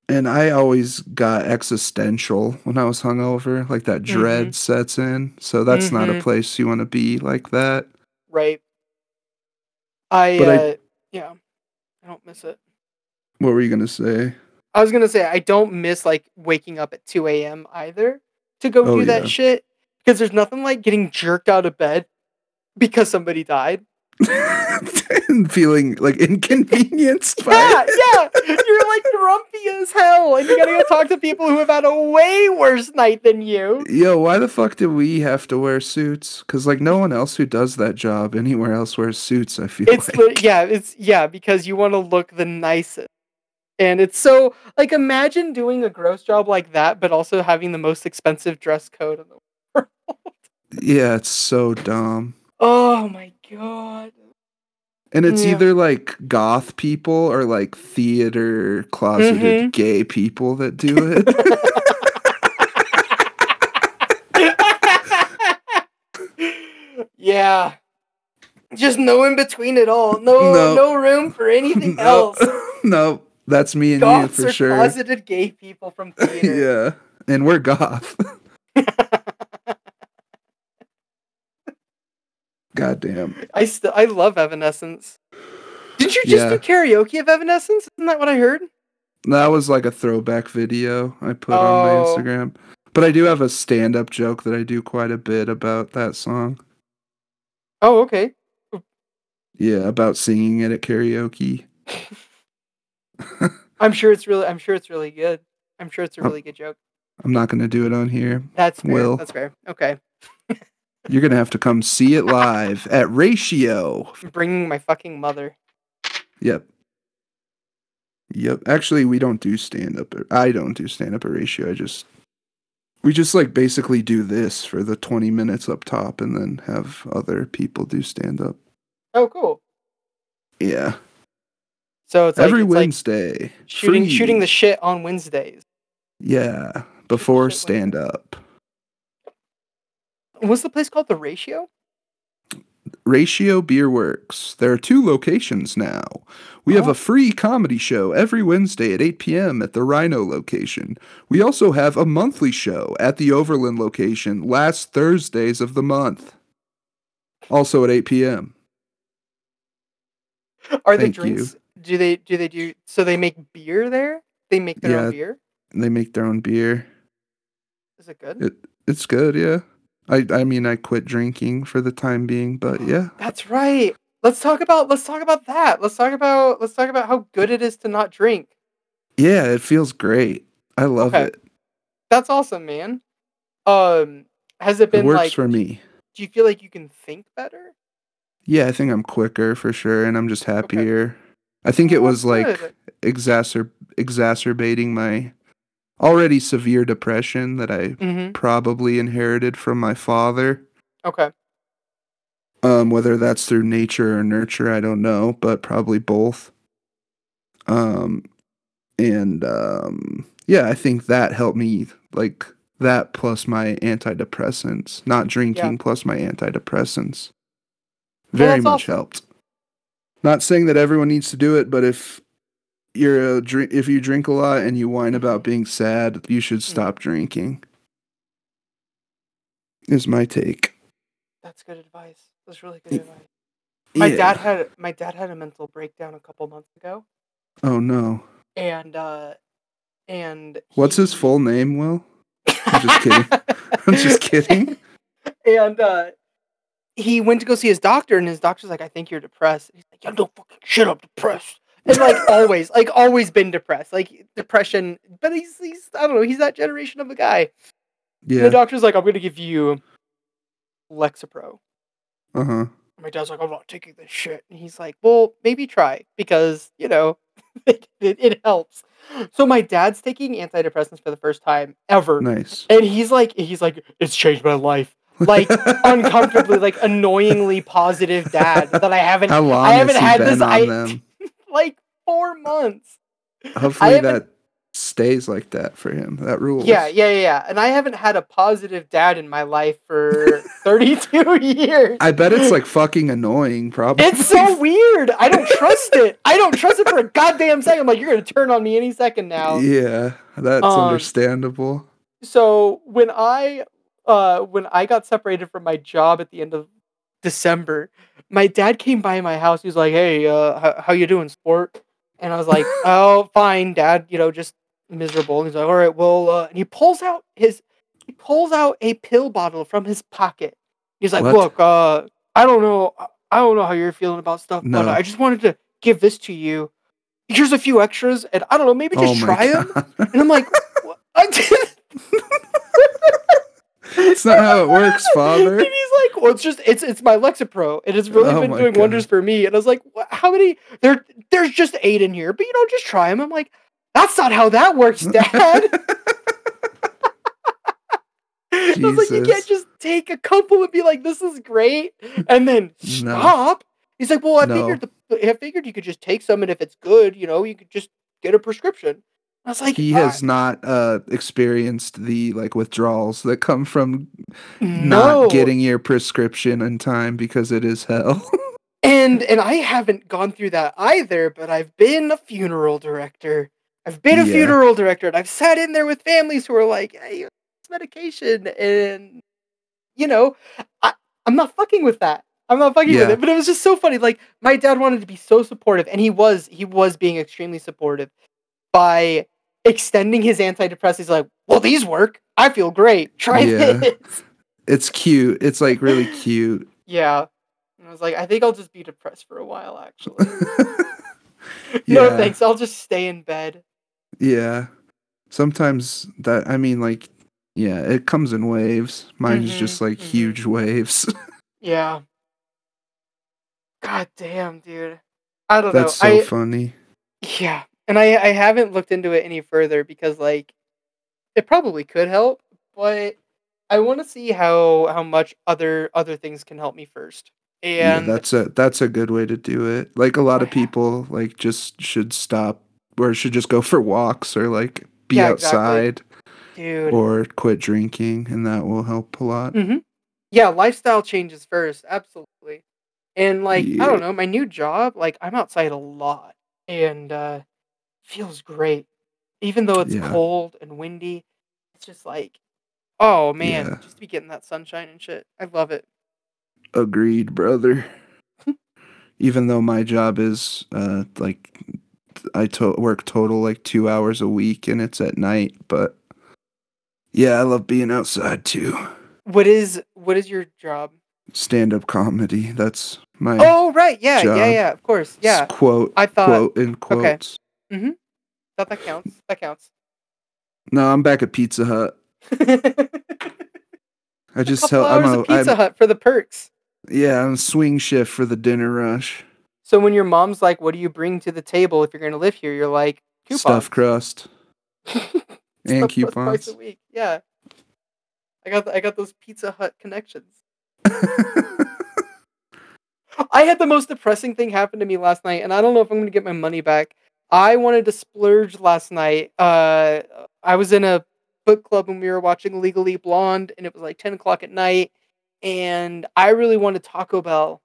And I always got existential when I was hungover. Like that dread Mhm. sets in. So that's not a Mhm. place you want to be like that. Right. I, But I- uh, yeah, I don't miss it. What were you gonna say? I was gonna say I don't miss like waking up at two a.m. either to go Oh, do that yeah. shit because there's nothing like getting jerked out of bed because somebody died. [LAUGHS] and [LAUGHS] feeling like inconvenienced by Yeah, it. yeah, [LAUGHS] you're like grumpy as hell, and you gotta go talk to people who have had a way worse night than you. Yo, why the fuck do we have to wear suits? Because like no one else who does that job anywhere else wears suits. I feel It's like. lit- yeah, it's yeah because you want to look the nicest, and it's so like imagine doing a gross job like that, but also having the most expensive dress code in the [LAUGHS] world. yeah, it's so dumb. Oh my god. And it's Yeah. either like goth people or like theater closeted Mhm. gay people that do it. [LAUGHS] yeah. Just no in between at all. No, No. no, room for anything [LAUGHS] no, else. [LAUGHS] no, that's me and Goths you for are sure. closeted gay people from theater. yeah, and we're goth. Goddamn. I still I love Evanescence. Did you just Yeah. do karaoke of Evanescence? Isn't that what I heard? That was like a throwback video I put on my Oh. Instagram. But I do have a stand up joke that I do quite a bit about that song. Oh, okay. Yeah, about singing it at karaoke. [LAUGHS] I'm sure it's really I'm sure it's really good. I'm sure it's a Oh. really good joke. I'm not going to do it on here. That's fair. Will. That's fair. Okay. [LAUGHS] You're to have to come see it live at Ratio. I'm bringing my fucking mother. Yep. Yep. Actually, we don't do stand up. I don't do stand up at Ratio. I just. We just like basically do this for the 20 minutes up top and then have other people do stand up. Oh, cool. Yeah. So it's like, Every it's like Wednesday. shooting free. shooting the shit on Wednesdays. Yeah. Before stand up. What's the place called? The Ratio? Ratio Beer Works. There are two locations now. We have Oh. a free comedy show every Wednesday at 8 p.m. at the RiNo location. We also have a monthly show at the Overland location last Thursdays of the month. Also at 8 p.m. Are the Thank you. drinks? Do they do they do? So they make beer there. They make their Yeah. own beer. They make their own beer. Is it good? It it's good, yeah. I I mean I quit drinking for the time being, but yeah. That's right. Let's talk about let's talk about that. Let's talk about let's talk about how good it is to not drink. Yeah, it feels great. I love Okay. it. That's awesome, man. Um, has it It been works like? for me. Do you feel like you can think better? Yeah, I think I'm quicker for sure and I'm just happier. I think it Oh, was like good. exacer- exacerbating my already severe depression that I Mhm. probably inherited from my father. Okay. Um, whether that's through nature or nurture, I don't know, but probably both. Um, and um, yeah, I think that helped me. Like that plus my antidepressants, not drinking plus my antidepressants, very that's much awesome. helped. Not saying that everyone needs to do it, but if you're a drink, if you drink a lot and you whine about being sad, you should Mm-hmm. stop drinking. Is my take. That's good advice. That's really good advice. My Yeah. dad had my dad had a mental breakdown a couple months ago, Oh no. and uh, and What's his full name, Will? I'm just kidding. [LAUGHS] I'm just kidding. and uh, he went to go see his doctor, and his doctor's like, "I think you're depressed." He's like, "Yeah, no fucking shit, I'm depressed." And like always, like always been depressed, like depression. But he's he's I don't know, he's that generation of a guy. And Yeah. the doctor's like, I'm gonna give you Lexapro. Uh huh. My dad's like, I'm not taking this shit. And he's like, Well, maybe try because, you know, [LAUGHS] it, it, it helps. So my dad's taking antidepressants for the first time ever. Nice. And he's like, he's like, it's changed my life. Like [LAUGHS] uncomfortably, like annoyingly positive dad that I haven't I haven't had this I- them? Like four months. Hopefully that stays like that for him. That rules. Yeah, yeah, yeah, yeah. And I haven't had a positive dad in my life for [LAUGHS] 32 years. I bet it's like fucking annoying. Probably. It's so weird. I don't trust it. I don't trust it for a goddamn second. I'm like, you're gonna turn on me any second now. yeah, that's Um, understandable. So when I uh when I got separated from my job at the end of December, my dad came by my house. He was like, "Hey, uh, how, how you doing, sport?" And I was like, [LAUGHS] "Oh, fine, dad. You know, just miserable." And he's like, "All right, well," uh, and he pulls out his he pulls out a pill bottle from his pocket. He's like, What? "Look, uh, I don't know, I don't know how you're feeling about stuff, but No. I just wanted to give this to you. Here's a few extras, and I don't know, maybe just oh try my them." And I'm like, [LAUGHS] "What?" I did. [LAUGHS] That's not how it works, father. [LAUGHS] And he's like, "Well, it's just it's it's my Lexapro, and it's really Oh been doing God. wonders for me." And I was like, "How many? There, there's just eight in here, but you know, just try them." I'm like, "That's not how that works, [LAUGHS] Dad." I was like, "You can't just take a couple and be like, this is great,' and then [LAUGHS] No. stop." He's like, "Well, I No. figured the, I figured you could just take some, and if it's good, you know, you could just get a prescription." I was like, he "Uh, has not uh experienced the like withdrawals that come from no. not getting your prescription in time because it is hell. [LAUGHS] And and I haven't gone through that either, but I've been a funeral director. I've been a Yeah. funeral director and I've sat in there with families who are like, hey, it's medication and you know, I, I'm not fucking with that. I'm not fucking with it. But it was just so funny. Like my dad wanted to be so supportive, and he was he was being extremely supportive by extending his antidepressants. Like, well, these work. I feel great. Try Yeah. this. it's cute. It's like really cute. [LAUGHS] Yeah. And I was like, I think I'll just be depressed for a while, actually. [LAUGHS] [LAUGHS] yeah. No thanks. I'll just stay in bed. Yeah. Sometimes that I mean like yeah, it comes in waves. Mine's Mhm, just like mhm. huge waves. Yeah. God damn, dude. I don't That's know. That's so I funny. yeah, and I I haven't looked into it any further because like it probably could help, but I want to see how how much other other things can help me first. Yeah, that's a that's a good way to do it. Like a lot of people like just should stop or should just go for walks or like be Yeah, exactly. outside dude, or quit drinking and that will help a lot. hmm Yeah, lifestyle changes first, absolutely. And like, I don't know, my new job, like I'm outside a lot and uh feels great. Even though it's Yeah. cold and windy, it's just like oh man, Yeah. just to be getting that sunshine and shit. I love it. Agreed, brother. [LAUGHS] Even though my job is uh like I to- work total like 2 hours a week and it's at night, but yeah, I love being outside too. What is what is your job? Stand-up comedy. That's my Oh right, yeah, yeah, job. yeah, of course. Yeah. quote I thought quote in quotes. thought that counts. That counts. No, I'm back at Pizza Hut. [LAUGHS] I just tell I'm a Pizza I'm, Hut for the perks. yeah, I'm swing shift for the dinner rush. So when your mom's like, "What do you bring to the table if you're going to live here?" You're like, "Coupons." Stuffed crust [LAUGHS] and Stuff coupons. twice a week. Yeah, I got I got those Pizza Hut connections. [LAUGHS] I had the most depressing thing happen to me last night, and I don't know if I'm going to get my money back. I wanted to splurge last night. Uh, I was in a book club and we were watching Legally Blonde, and it was like 10 o'clock at night, and I really wanted Taco Bell.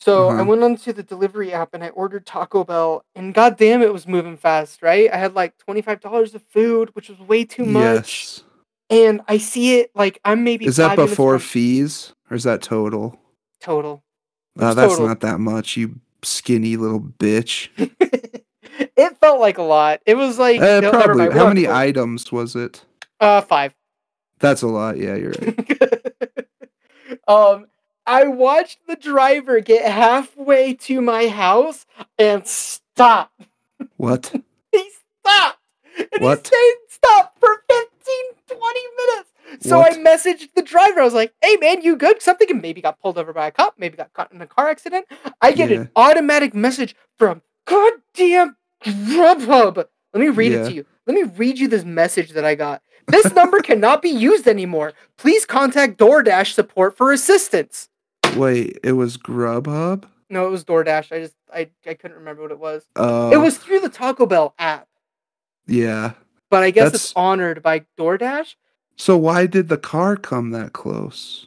So I Uh-huh. went onto the delivery app and I ordered Taco Bell, and goddamn, it was moving fast, right? I had like $25 of food, which was way too much. yes. And I see it like I'm maybe Is that before fees or is that total? total. Uh, that's total. not that much, you skinny little bitch. [LAUGHS] it felt like a lot. It was like Uh, no, probably. How many items was it? Uh, five. That's a lot. Yeah, you're right. [LAUGHS] um, I watched the driver get halfway to my house and stop. What? [LAUGHS] He stopped. And What? he stayed stop for 15, 20 minutes. So What? I messaged the driver. I was like, hey man, you good? Something maybe got pulled over by a cop, maybe got caught in a car accident. I get Yeah. an automatic message from goddamn Grubhub. Let me read it to you. Let me read you this message that I got. This [LAUGHS] number cannot be used anymore. Please contact DoorDash support for assistance. Wait, it was Grubhub? No, it was DoorDash. I just I, I couldn't remember what it was. Uh, it was through the Taco Bell app, Yeah. but I guess That's- it's honored by DoorDash. So why did the car come that close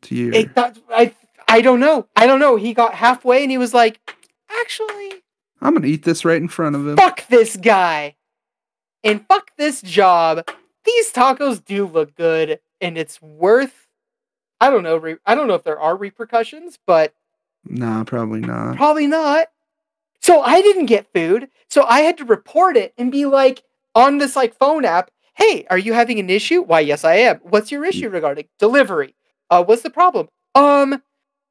to you? It, I I don't know. I don't know. He got halfway and he was like, actually, I'm gonna eat this right in front of him. fuck this guy and fuck this job. These tacos do look good, and it's worth. I don't know. Re- I don't know if there are repercussions, but Nah, probably not. Probably not. So I didn't get food. So I had to report it and be like on this like phone app, "Hey, are you having an issue?" "Why, yes, I am." "What's your issue regarding delivery?" "Uh, what's the problem?" "Um,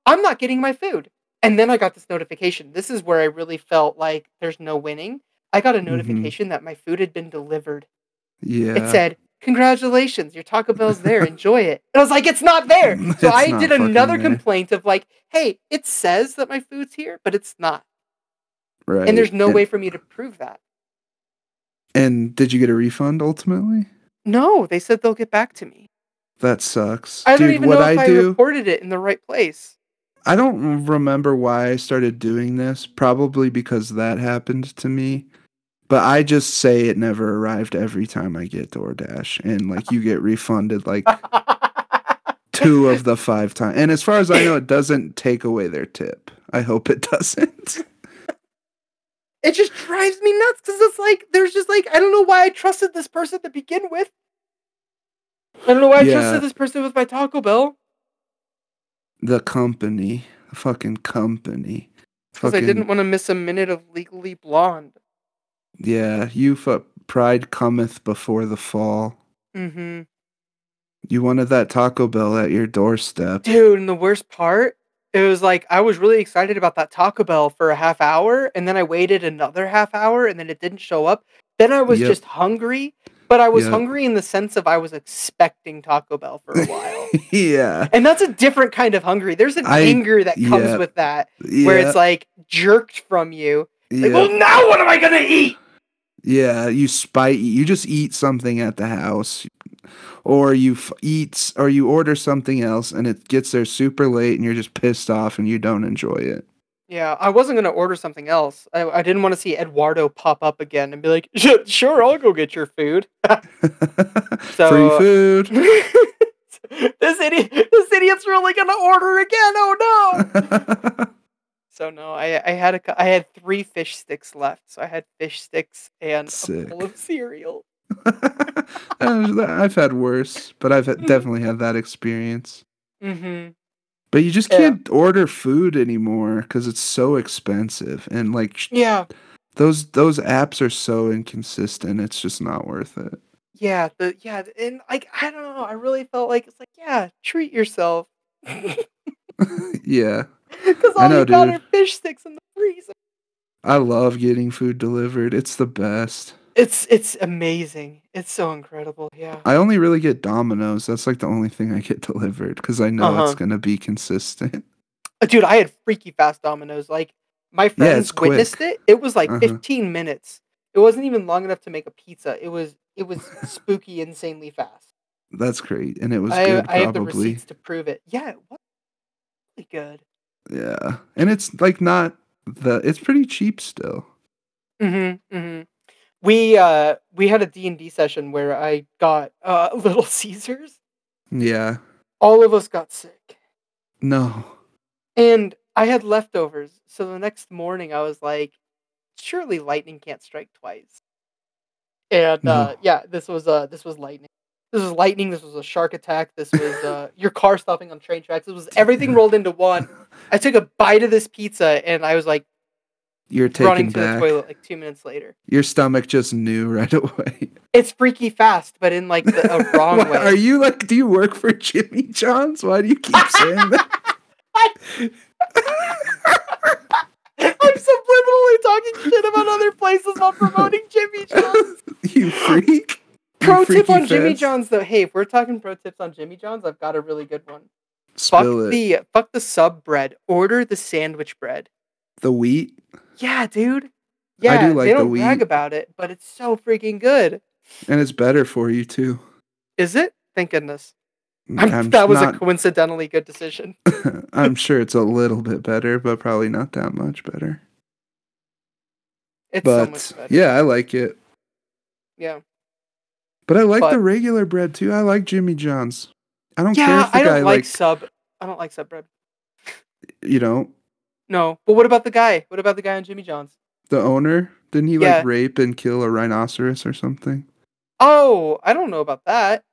I'm not getting my food." And then I got this notification. This is where I really felt like there's no winning. I got a Mhm. notification that my food had been delivered. Yeah. It said, "Congratulations, your Taco Bell's there. Enjoy it." And I was like, "It's not there." [LAUGHS] So I did another there. complaint of like, "Hey, it says that my food's here, but it's not." right. and there's no and, way for me to prove that. And did you get a refund ultimately? No, they said they'll get back to me. That sucks. I don't even what know I if I, do, reported it in the right place. I don't remember why I started doing this. Probably because that happened to me. But I just say it never arrived every time I get DoorDash, and like you get refunded like [LAUGHS] two of the five times. And as far as I know, it doesn't take away their tip. I hope it doesn't. [LAUGHS] it just drives me nuts because it's like there's just like I don't know why I trusted this person to begin with. I don't know why I trusted this person with my Taco Bell the company, the fucking company, because I didn't want to miss a minute of Legally Blonde. Yeah, you fu- pride cometh before the fall. Mm-hmm. You wanted that Taco Bell at your doorstep. Dude, and the worst part, it was like I was really excited about that Taco Bell for a half hour, and then I waited another half hour, and then it didn't show up. Then I was Yep. just hungry, but I was Yep. hungry in the sense of I was expecting Taco Bell for a while. [LAUGHS] yeah, and that's a different kind of hungry. There's an I- anger that comes yeah. with that, yeah, where it's like jerked from you. yeah. Like, well, now what am I gonna eat? yeah. You spite. You just eat something at the house, or you f- eat, or you order something else, and it gets there super late, and you're just pissed off, and you don't enjoy it. Yeah, I wasn't gonna order something else. I, I didn't want to see Eduardo pop up again and be like, [LAUGHS] "Sure, I'll go get your food." [LAUGHS] [LAUGHS] Free So- food. this idiot, this idiot's really gonna order again. Oh no! So no, I I had a I had three fish sticks left. So I had fish sticks and a bowl of cereal. [LAUGHS] I've had worse, but I've definitely had that experience. Mm-hmm. But you just can't order food anymore because it's so expensive, and like Yeah, those those apps are so inconsistent. It's just not worth it. yeah, the yeah, and like I don't know. I really felt like it's like yeah, treat yourself. [LAUGHS] yeah, [LAUGHS] Because I all know, you got dude. are fish sticks in the freezer. I love getting food delivered. It's the best. It's it's amazing. It's so incredible. Yeah. I only really get Domino's. That's like the only thing I get [LAUGHS] delivered because I know Uh-huh. it's gonna be consistent. [LAUGHS] Uh, Dude, I had freaky fast dominoes. Like my Yeah, friends quick. witnessed it. It was like Uh-huh. 15 minutes. It wasn't even long enough to make a pizza. It was it was [LAUGHS] spooky, insanely fast. That's great, and it was I, good. I have the receipts to prove it. Yeah, it was really good. yeah, and it's like not the. It's pretty cheap still. Mm-hmm. Mm-hmm. We uh we had a D and D session where I got uh [LAUGHS] Little Caesars. Yeah. All of us got sick. No. And I had leftovers. So the next morning I was like, surely lightning can't strike twice. And uh yeah, this was uh this was lightning. This was lightning, this was a shark attack, this was uh [LAUGHS] your car stopping on train tracks. This was everything [LAUGHS] rolled into one. I took a bite of this pizza and I was like You're running to back. the toilet like two minutes later. Your stomach just knew right [LAUGHS] away. It's freaky fast, but in like the a [LAUGHS] wrong Why- way. Are you like? Do you work for Jimmy John's? Why do you keep saying that? [LAUGHS] I'm subliminally talking shit about other places while promoting Jimmy John's. you freak. You Pro tip on Jimmy. John's though. Hey, if we're talking pro tips on Jimmy John's, I've got a really good one. Spill fuck it. the fuck the sub bread. Order the sandwich bread. The wheat. Yeah, dude. Yeah, do like they don't brag wheat. about it, but it's so freaking good. And it's better for you too. Is it? Thank goodness. Mm, I'm, I'm that was not, a coincidentally good decision. [LAUGHS] I'm sure it's a little bit better, but probably not that much better. It's so But much better. yeah, I like it. Yeah. But I like But- the regular bread too. I like Jimmy John's. I don't care if the I guy don't like like sub. I don't like sub bread. you know No, but what about the guy? What about the guy on Jimmy John's? the owner. Didn't he Yeah. like rape and kill a rhinoceros or something? Oh, I don't know about that.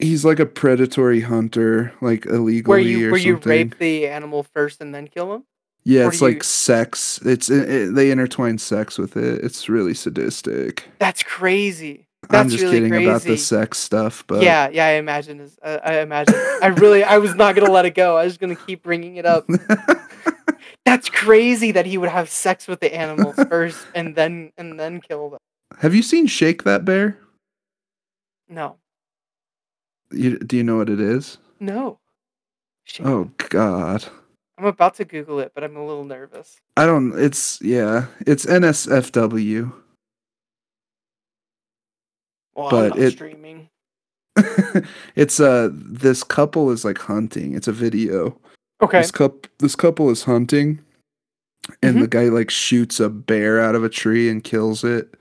He's like a predatory hunter, like illegally Where you or where you rape the animal first and then kill him? yeah, or it's you- like sex. It's it, it- they intertwine sex with it. It's really sadistic. That's crazy. I'm just really kidding crazy. about the sex stuff, but yeah, yeah, I imagine. Is I, I imagine. I really, I was not gonna let it go. I was gonna keep bringing it up. [LAUGHS] That's crazy that he would have sex with the animals [LAUGHS] first and then and then kill them. Have you seen Shake That Bear? No, You, do you know what it is? no. Shit. Oh God. I'm about to Google it, but I'm a little nervous. I don't. It's yeah. It's NSFW. Well, But I'm not it- streaming. [LAUGHS] it's uh this couple is like hunting. It's a video. Okay. This couple this couple is hunting and Mhm. the guy like shoots a bear out of a tree and kills it.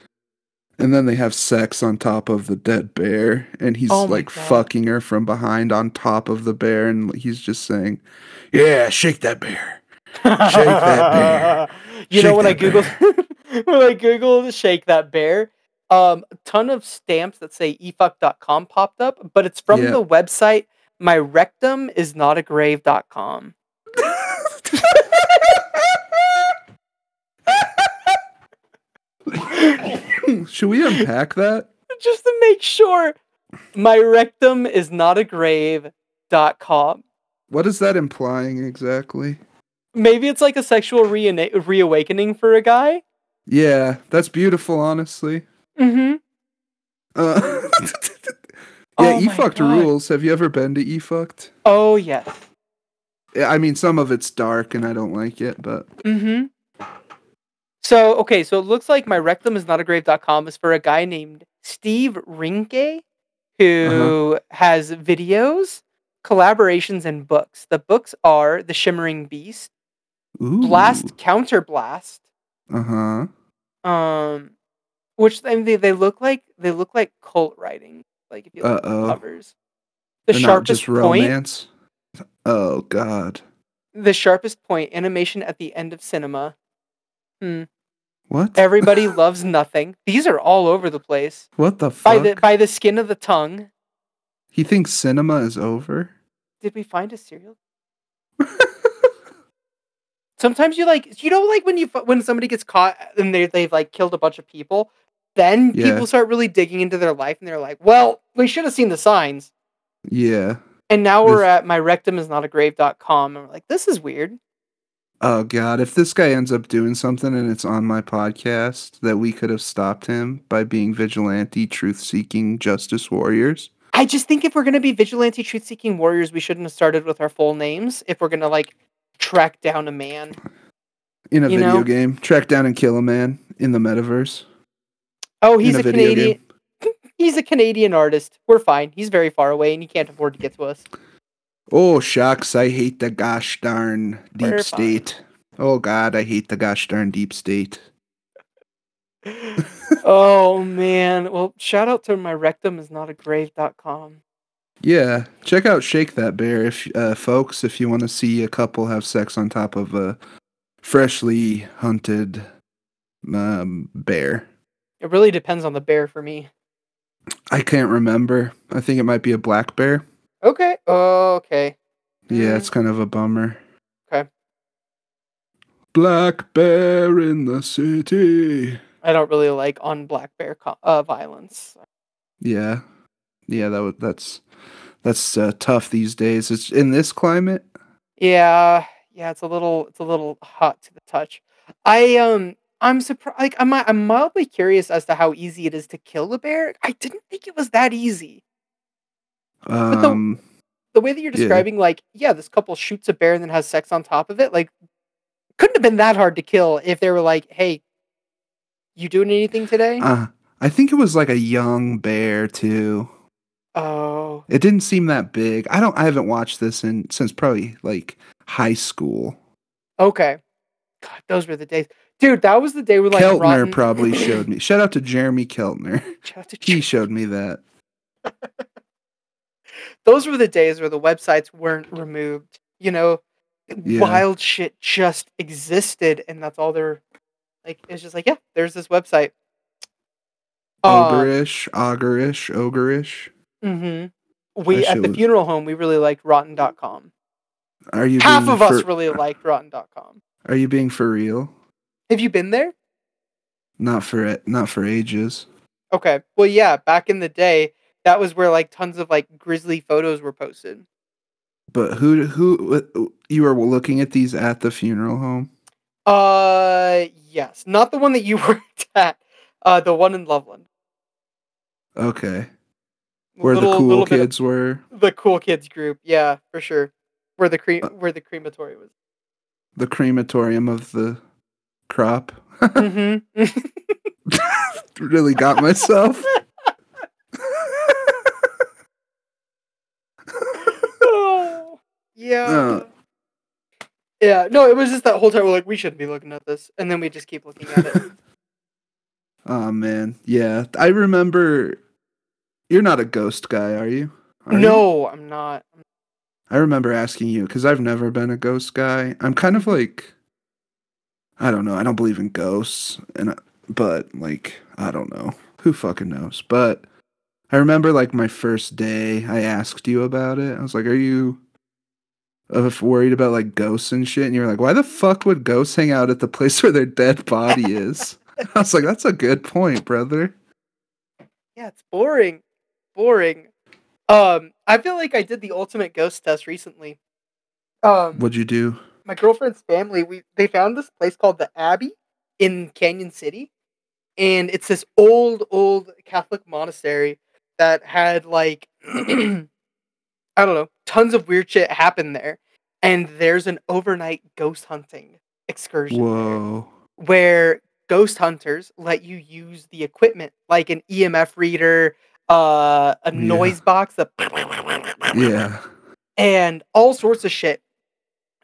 And then they have sex on top of the dead bear and he's Oh like God. fucking her from behind on top of the bear and he's just saying, "Yeah, shake that bear." Shake that bear. [LAUGHS] You know when I googled [LAUGHS] when I googled shake that bear, um, a ton of stamps that say efukt.com popped up, but it's from Yeah. the website my rectum is not a grave.com. Should we unpack that? Just to make sure my rectum is not a grave.com. What is that implying exactly? Maybe it's like a sexual reawakening for a guy. Yeah, that's beautiful, honestly. Mm-hmm. Uh, [LAUGHS] yeah, Oh eFukt rules. Have you ever been to e fucked? Oh yes. I mean, some of it's dark and I don't like it, but Mm-hmm. So okay, so it looks like my rectum is not a grave.com is for a guy named Steve Reinke, who has videos, collaborations, and books. The books are The Shimmering Beast, ooh, Blast Counterblast, Uh huh. um, which I mean, they, they look like they look like cult writing. Like if you look at the Uh-oh. covers. The They're not sharpest just point romance. Oh God, the sharpest point animation at the end of cinema. Hmm. What? Everybody [LAUGHS] loves nothing. These are all over the place. what the By the by the skin of the tongue. he thinks cinema is over. Did we find a serial? [LAUGHS] Sometimes you like you know like when you when somebody gets caught and they they've like killed a bunch of people, then Yeah. people start really digging into their life and they're like, "Well, we should have seen the signs." Yeah. And now we're This- at my rectum is not a grave.com and we're like, "This is weird." Oh God, if this guy ends up doing something and it's on my podcast, that we could have stopped him by being vigilante, truth-seeking justice warriors. I just think if we're going to be vigilante truth-seeking warriors, we shouldn't have started with our full names if we're going to like track down a man. In a You video know? game, track down and kill a man in the metaverse. Oh, he's a, a Canadian. [LAUGHS] He's a Canadian artist. We're fine. He's very far away and he can't afford to get to us. Oh shucks, I hate the gosh darn deep We're state. Oh God, I hate the gosh darn deep state. [LAUGHS] oh man. Well, shout out to my rectum is not a grave.com. Yeah, check out Shake That Bear, if uh, folks, if you want to see a couple have sex on top of a freshly hunted um, bear. It really depends on the bear for me. I can't remember. I think it might be a black bear. Okay. Okay. Yeah, it's kind of a bummer. Okay. Black bear in the city. I don't really like on black bear co- uh, violence. Yeah, yeah, that would that's that's uh, tough these days. It's in this climate. Yeah, yeah, it's a little it's a little hot to the touch. I um I'm surprised like I'm I'm mildly curious as to how easy it is to kill a bear. I didn't think it was that easy. But the- Um, The way that you're Yeah. describing like yeah, this couple shoots a bear and then has sex on top of it, like couldn't have been that hard to kill if they were like, "Hey, you doing anything today?" uh, I think it was like a young bear too. oh. It didn't seem that big. I don't. I haven't watched this in since probably like high school. Okay. God, those were the days. Dude, that was the day where like Keltner Rotten- [LAUGHS] probably showed me. Shout out to Jeremy Keltner. [LAUGHS] Shout out to He showed me that. [LAUGHS] those were the days where the websites weren't removed. You know, Yeah. wild shit just existed, and that's all they're like. It's just like, yeah, there's this website. Um, Ogrish, ogrish, ogrish. mhm. We at the was- funeral home, we really liked Rotten.com. Are you Half of us for- really liked Rotten.com. Are you being for real? Have you been there? Not for it. Not for ages. Okay. Well, yeah, back in the day, that was where like tons of like grisly photos were posted. But who who you were looking at these at the funeral home? Uh, yes, not the one that you [LAUGHS] worked at. Uh, the one in Loveland. Okay, where Little- the cool little bit of kids were. the cool kids group. Yeah, for sure. Where the cre- Uh, where the crematory was. The crematorium of the crop. mm-hmm. [LAUGHS] really got myself. yeah. Uh. Yeah. No, it was just that whole time we're like, we shouldn't be looking at this, and then we just keep looking at it. [LAUGHS] oh man, yeah. I remember. You're not a ghost guy, are you? Are you? no, I'm not. I remember asking you because I've never been a ghost guy. I'm kind of like, I don't know. I don't believe in ghosts, and I- but like I don't know who fucking knows. But I remember like my first day, I asked you about it. I was like, "Are you worried about like ghosts and shit?" And you're like, "Why the fuck would ghosts hang out at the place [LAUGHS] where their dead body is?" I was like, "That's a good point, brother." Yeah, it's boring. Boring. Um, I feel like I did the ultimate ghost test recently. Um, What'd you do? My girlfriend's family, we they found this place called the Abbey in Cañon City, and it's this old, old Catholic monastery that had like [CLEARS THROAT] I don't know, tons of weird shit happen there. And there's an overnight ghost hunting excursion there where ghost hunters let you use the equipment like an EMF reader, uh, a Yeah. noise box, that Yeah. and all sorts of shit.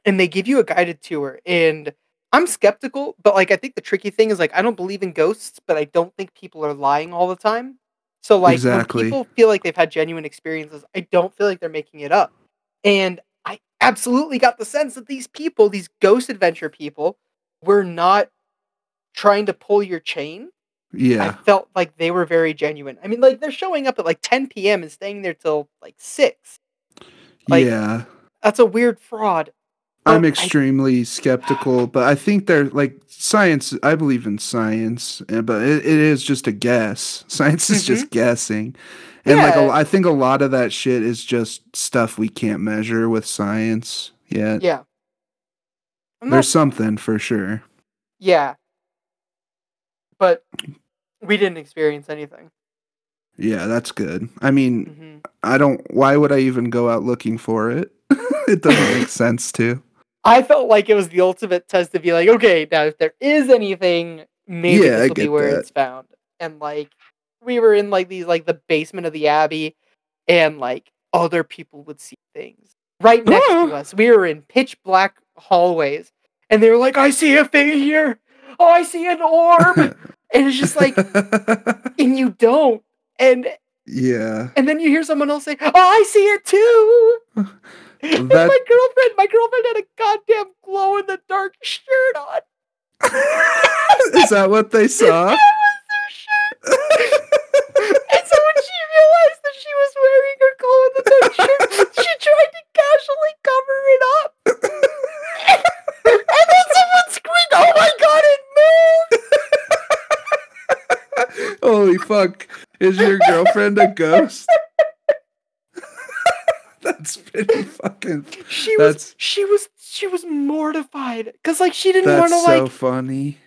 And they give you a guided tour. And I'm skeptical, but like I think the tricky thing is like I don't believe in ghosts, but I don't think people are lying all the time. So like Exactly. when people feel like they've had genuine experiences, I don't feel like they're making it up. And I absolutely got the sense that these people, these ghost adventure people, were not trying to pull your chain. Yeah. I felt like they were very genuine. I mean, like they're showing up at like 10 p.m. and staying there till like six. like, yeah. That's a weird fraud. I'm Well, I- extremely skeptical, but I think they're like science. I believe in science, eh, but it, it is just a guess. [LAUGHS] Science is just guessing, and like a, Mm-hmm. I think a lot of that shit is just stuff we can't measure with science yet. Yeah. I'm There's something for sure. yeah. But we didn't experience anything. Yeah, that's good. I mean, hmm I don't. Why would I even go out looking for it? [LAUGHS] it doesn't make [LAUGHS] sense to. I felt like it was the ultimate test to be like, okay, now if there is anything, maybe yeah, this will be where that. it's found. And like, we were in like these like the basement of the abbey, and like other people would see things right next to [LAUGHS] us. We were in pitch black hallways, and they were like, "I see a thing here. Oh, I see an orb," [LAUGHS] and it's just like, [LAUGHS] and you don't, and yeah. and then you hear someone else say, "Oh, I see it too." [LAUGHS] [LAUGHS] And That- my girlfriend, my girlfriend had a goddamn glow in the dark shirt on. [LAUGHS] Is that what they saw? That was her shirt. and so when she realized that she was wearing her glow in the dark shirt, she tried to casually cover it up. and then someone screamed, "Oh my god, it moved!" Holy fuck. Is your girlfriend a ghost? [LAUGHS] [LAUGHS] That's pretty fucking. She was she was she was mortified because like she didn't want to like. That's so funny.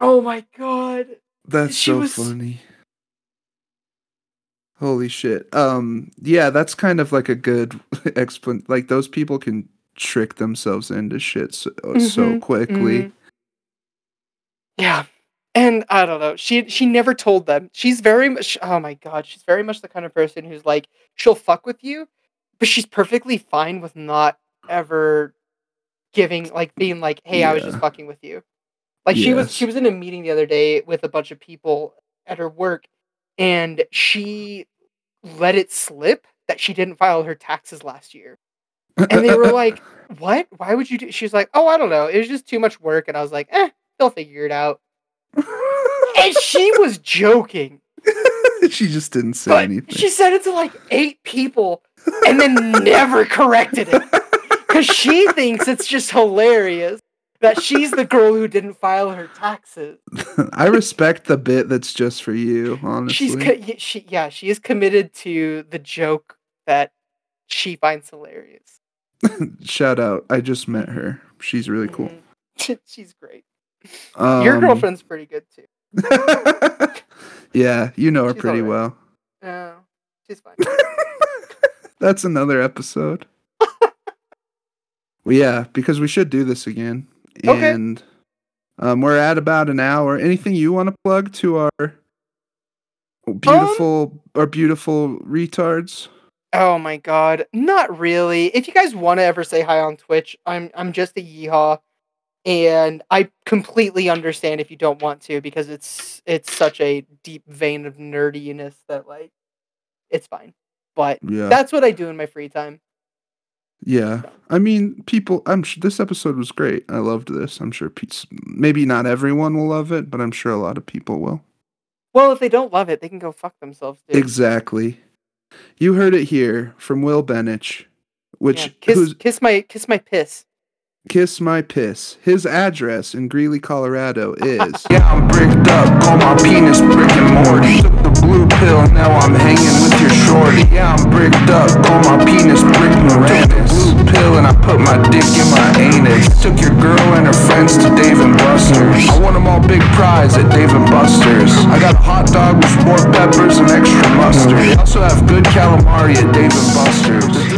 Oh my god. That's She so was- funny. Holy shit. Um yeah, that's kind of like a good [LAUGHS] explan like those people can trick themselves into shit so, so Mhm, quickly. mhm. Yeah. And I don't know. She she never told them. She's very much oh my god, she's very much the kind of person who's like she'll fuck with you, but she's perfectly fine with not ever giving like being like, "Hey, I was just fucking with you." Like she was she was in a meeting the other day with a bunch of people at her work and she let it slip that she didn't file her taxes last year. And they were like, [LAUGHS] "What? Why would you do?" She's like, "Oh, I don't know. It was just too much work." And I was like, "Eh, they'll figure it out." And she was joking, [LAUGHS] she just didn't say but anything. she said it to like eight people, and then never corrected it because she thinks it's just hilarious that she's the girl who didn't file her taxes. [LAUGHS] I respect the bit that's just for you, honestly. She's co- she yeah she is committed to the joke that she finds hilarious. [LAUGHS] Shout out. I just met her. She's really cool. Mhm. She's great. Um, Your girlfriend's pretty good too. [LAUGHS] yeah, you know her She's pretty alright. well. No, she's fine. [LAUGHS] That's another episode. well, yeah, because we should do this again. Okay. And um, we're at about an hour. Anything you want to plug to our beautiful our beautiful retards? Oh my god, not really. If you guys want to ever say hi on Twitch, I'm I'm just a yeehaw, and I completely understand if you don't want to because it's it's such a deep vein of nerdiness that like it's fine. But Yeah. that's what I do in my free time. Yeah, I mean, people. I'm sure this episode was great. I loved this. I'm sure pe- maybe not everyone will love it, but I'm sure a lot of people will. Well, if they don't love it, they can go fuck themselves. Dude. Exactly. You heard it here from Will Benich, which Yeah, kiss kiss my kiss my piss. Kiss my piss. His address in Greeley, Colorado is. [LAUGHS] Yeah, I'm bricked up, call my penis Brick and Morty. Took the blue pill, now I'm hanging with your shorty. Yeah, I'm bricked up, call my penis Brick Moranis. Took the blue pill and I put my dick in my anus. Took your girl and her friends to Dave and Buster's. I won them all big prize at Dave and Buster's. I got a hot dog with more peppers and extra mustard. I also have good calamari at Dave and Buster's.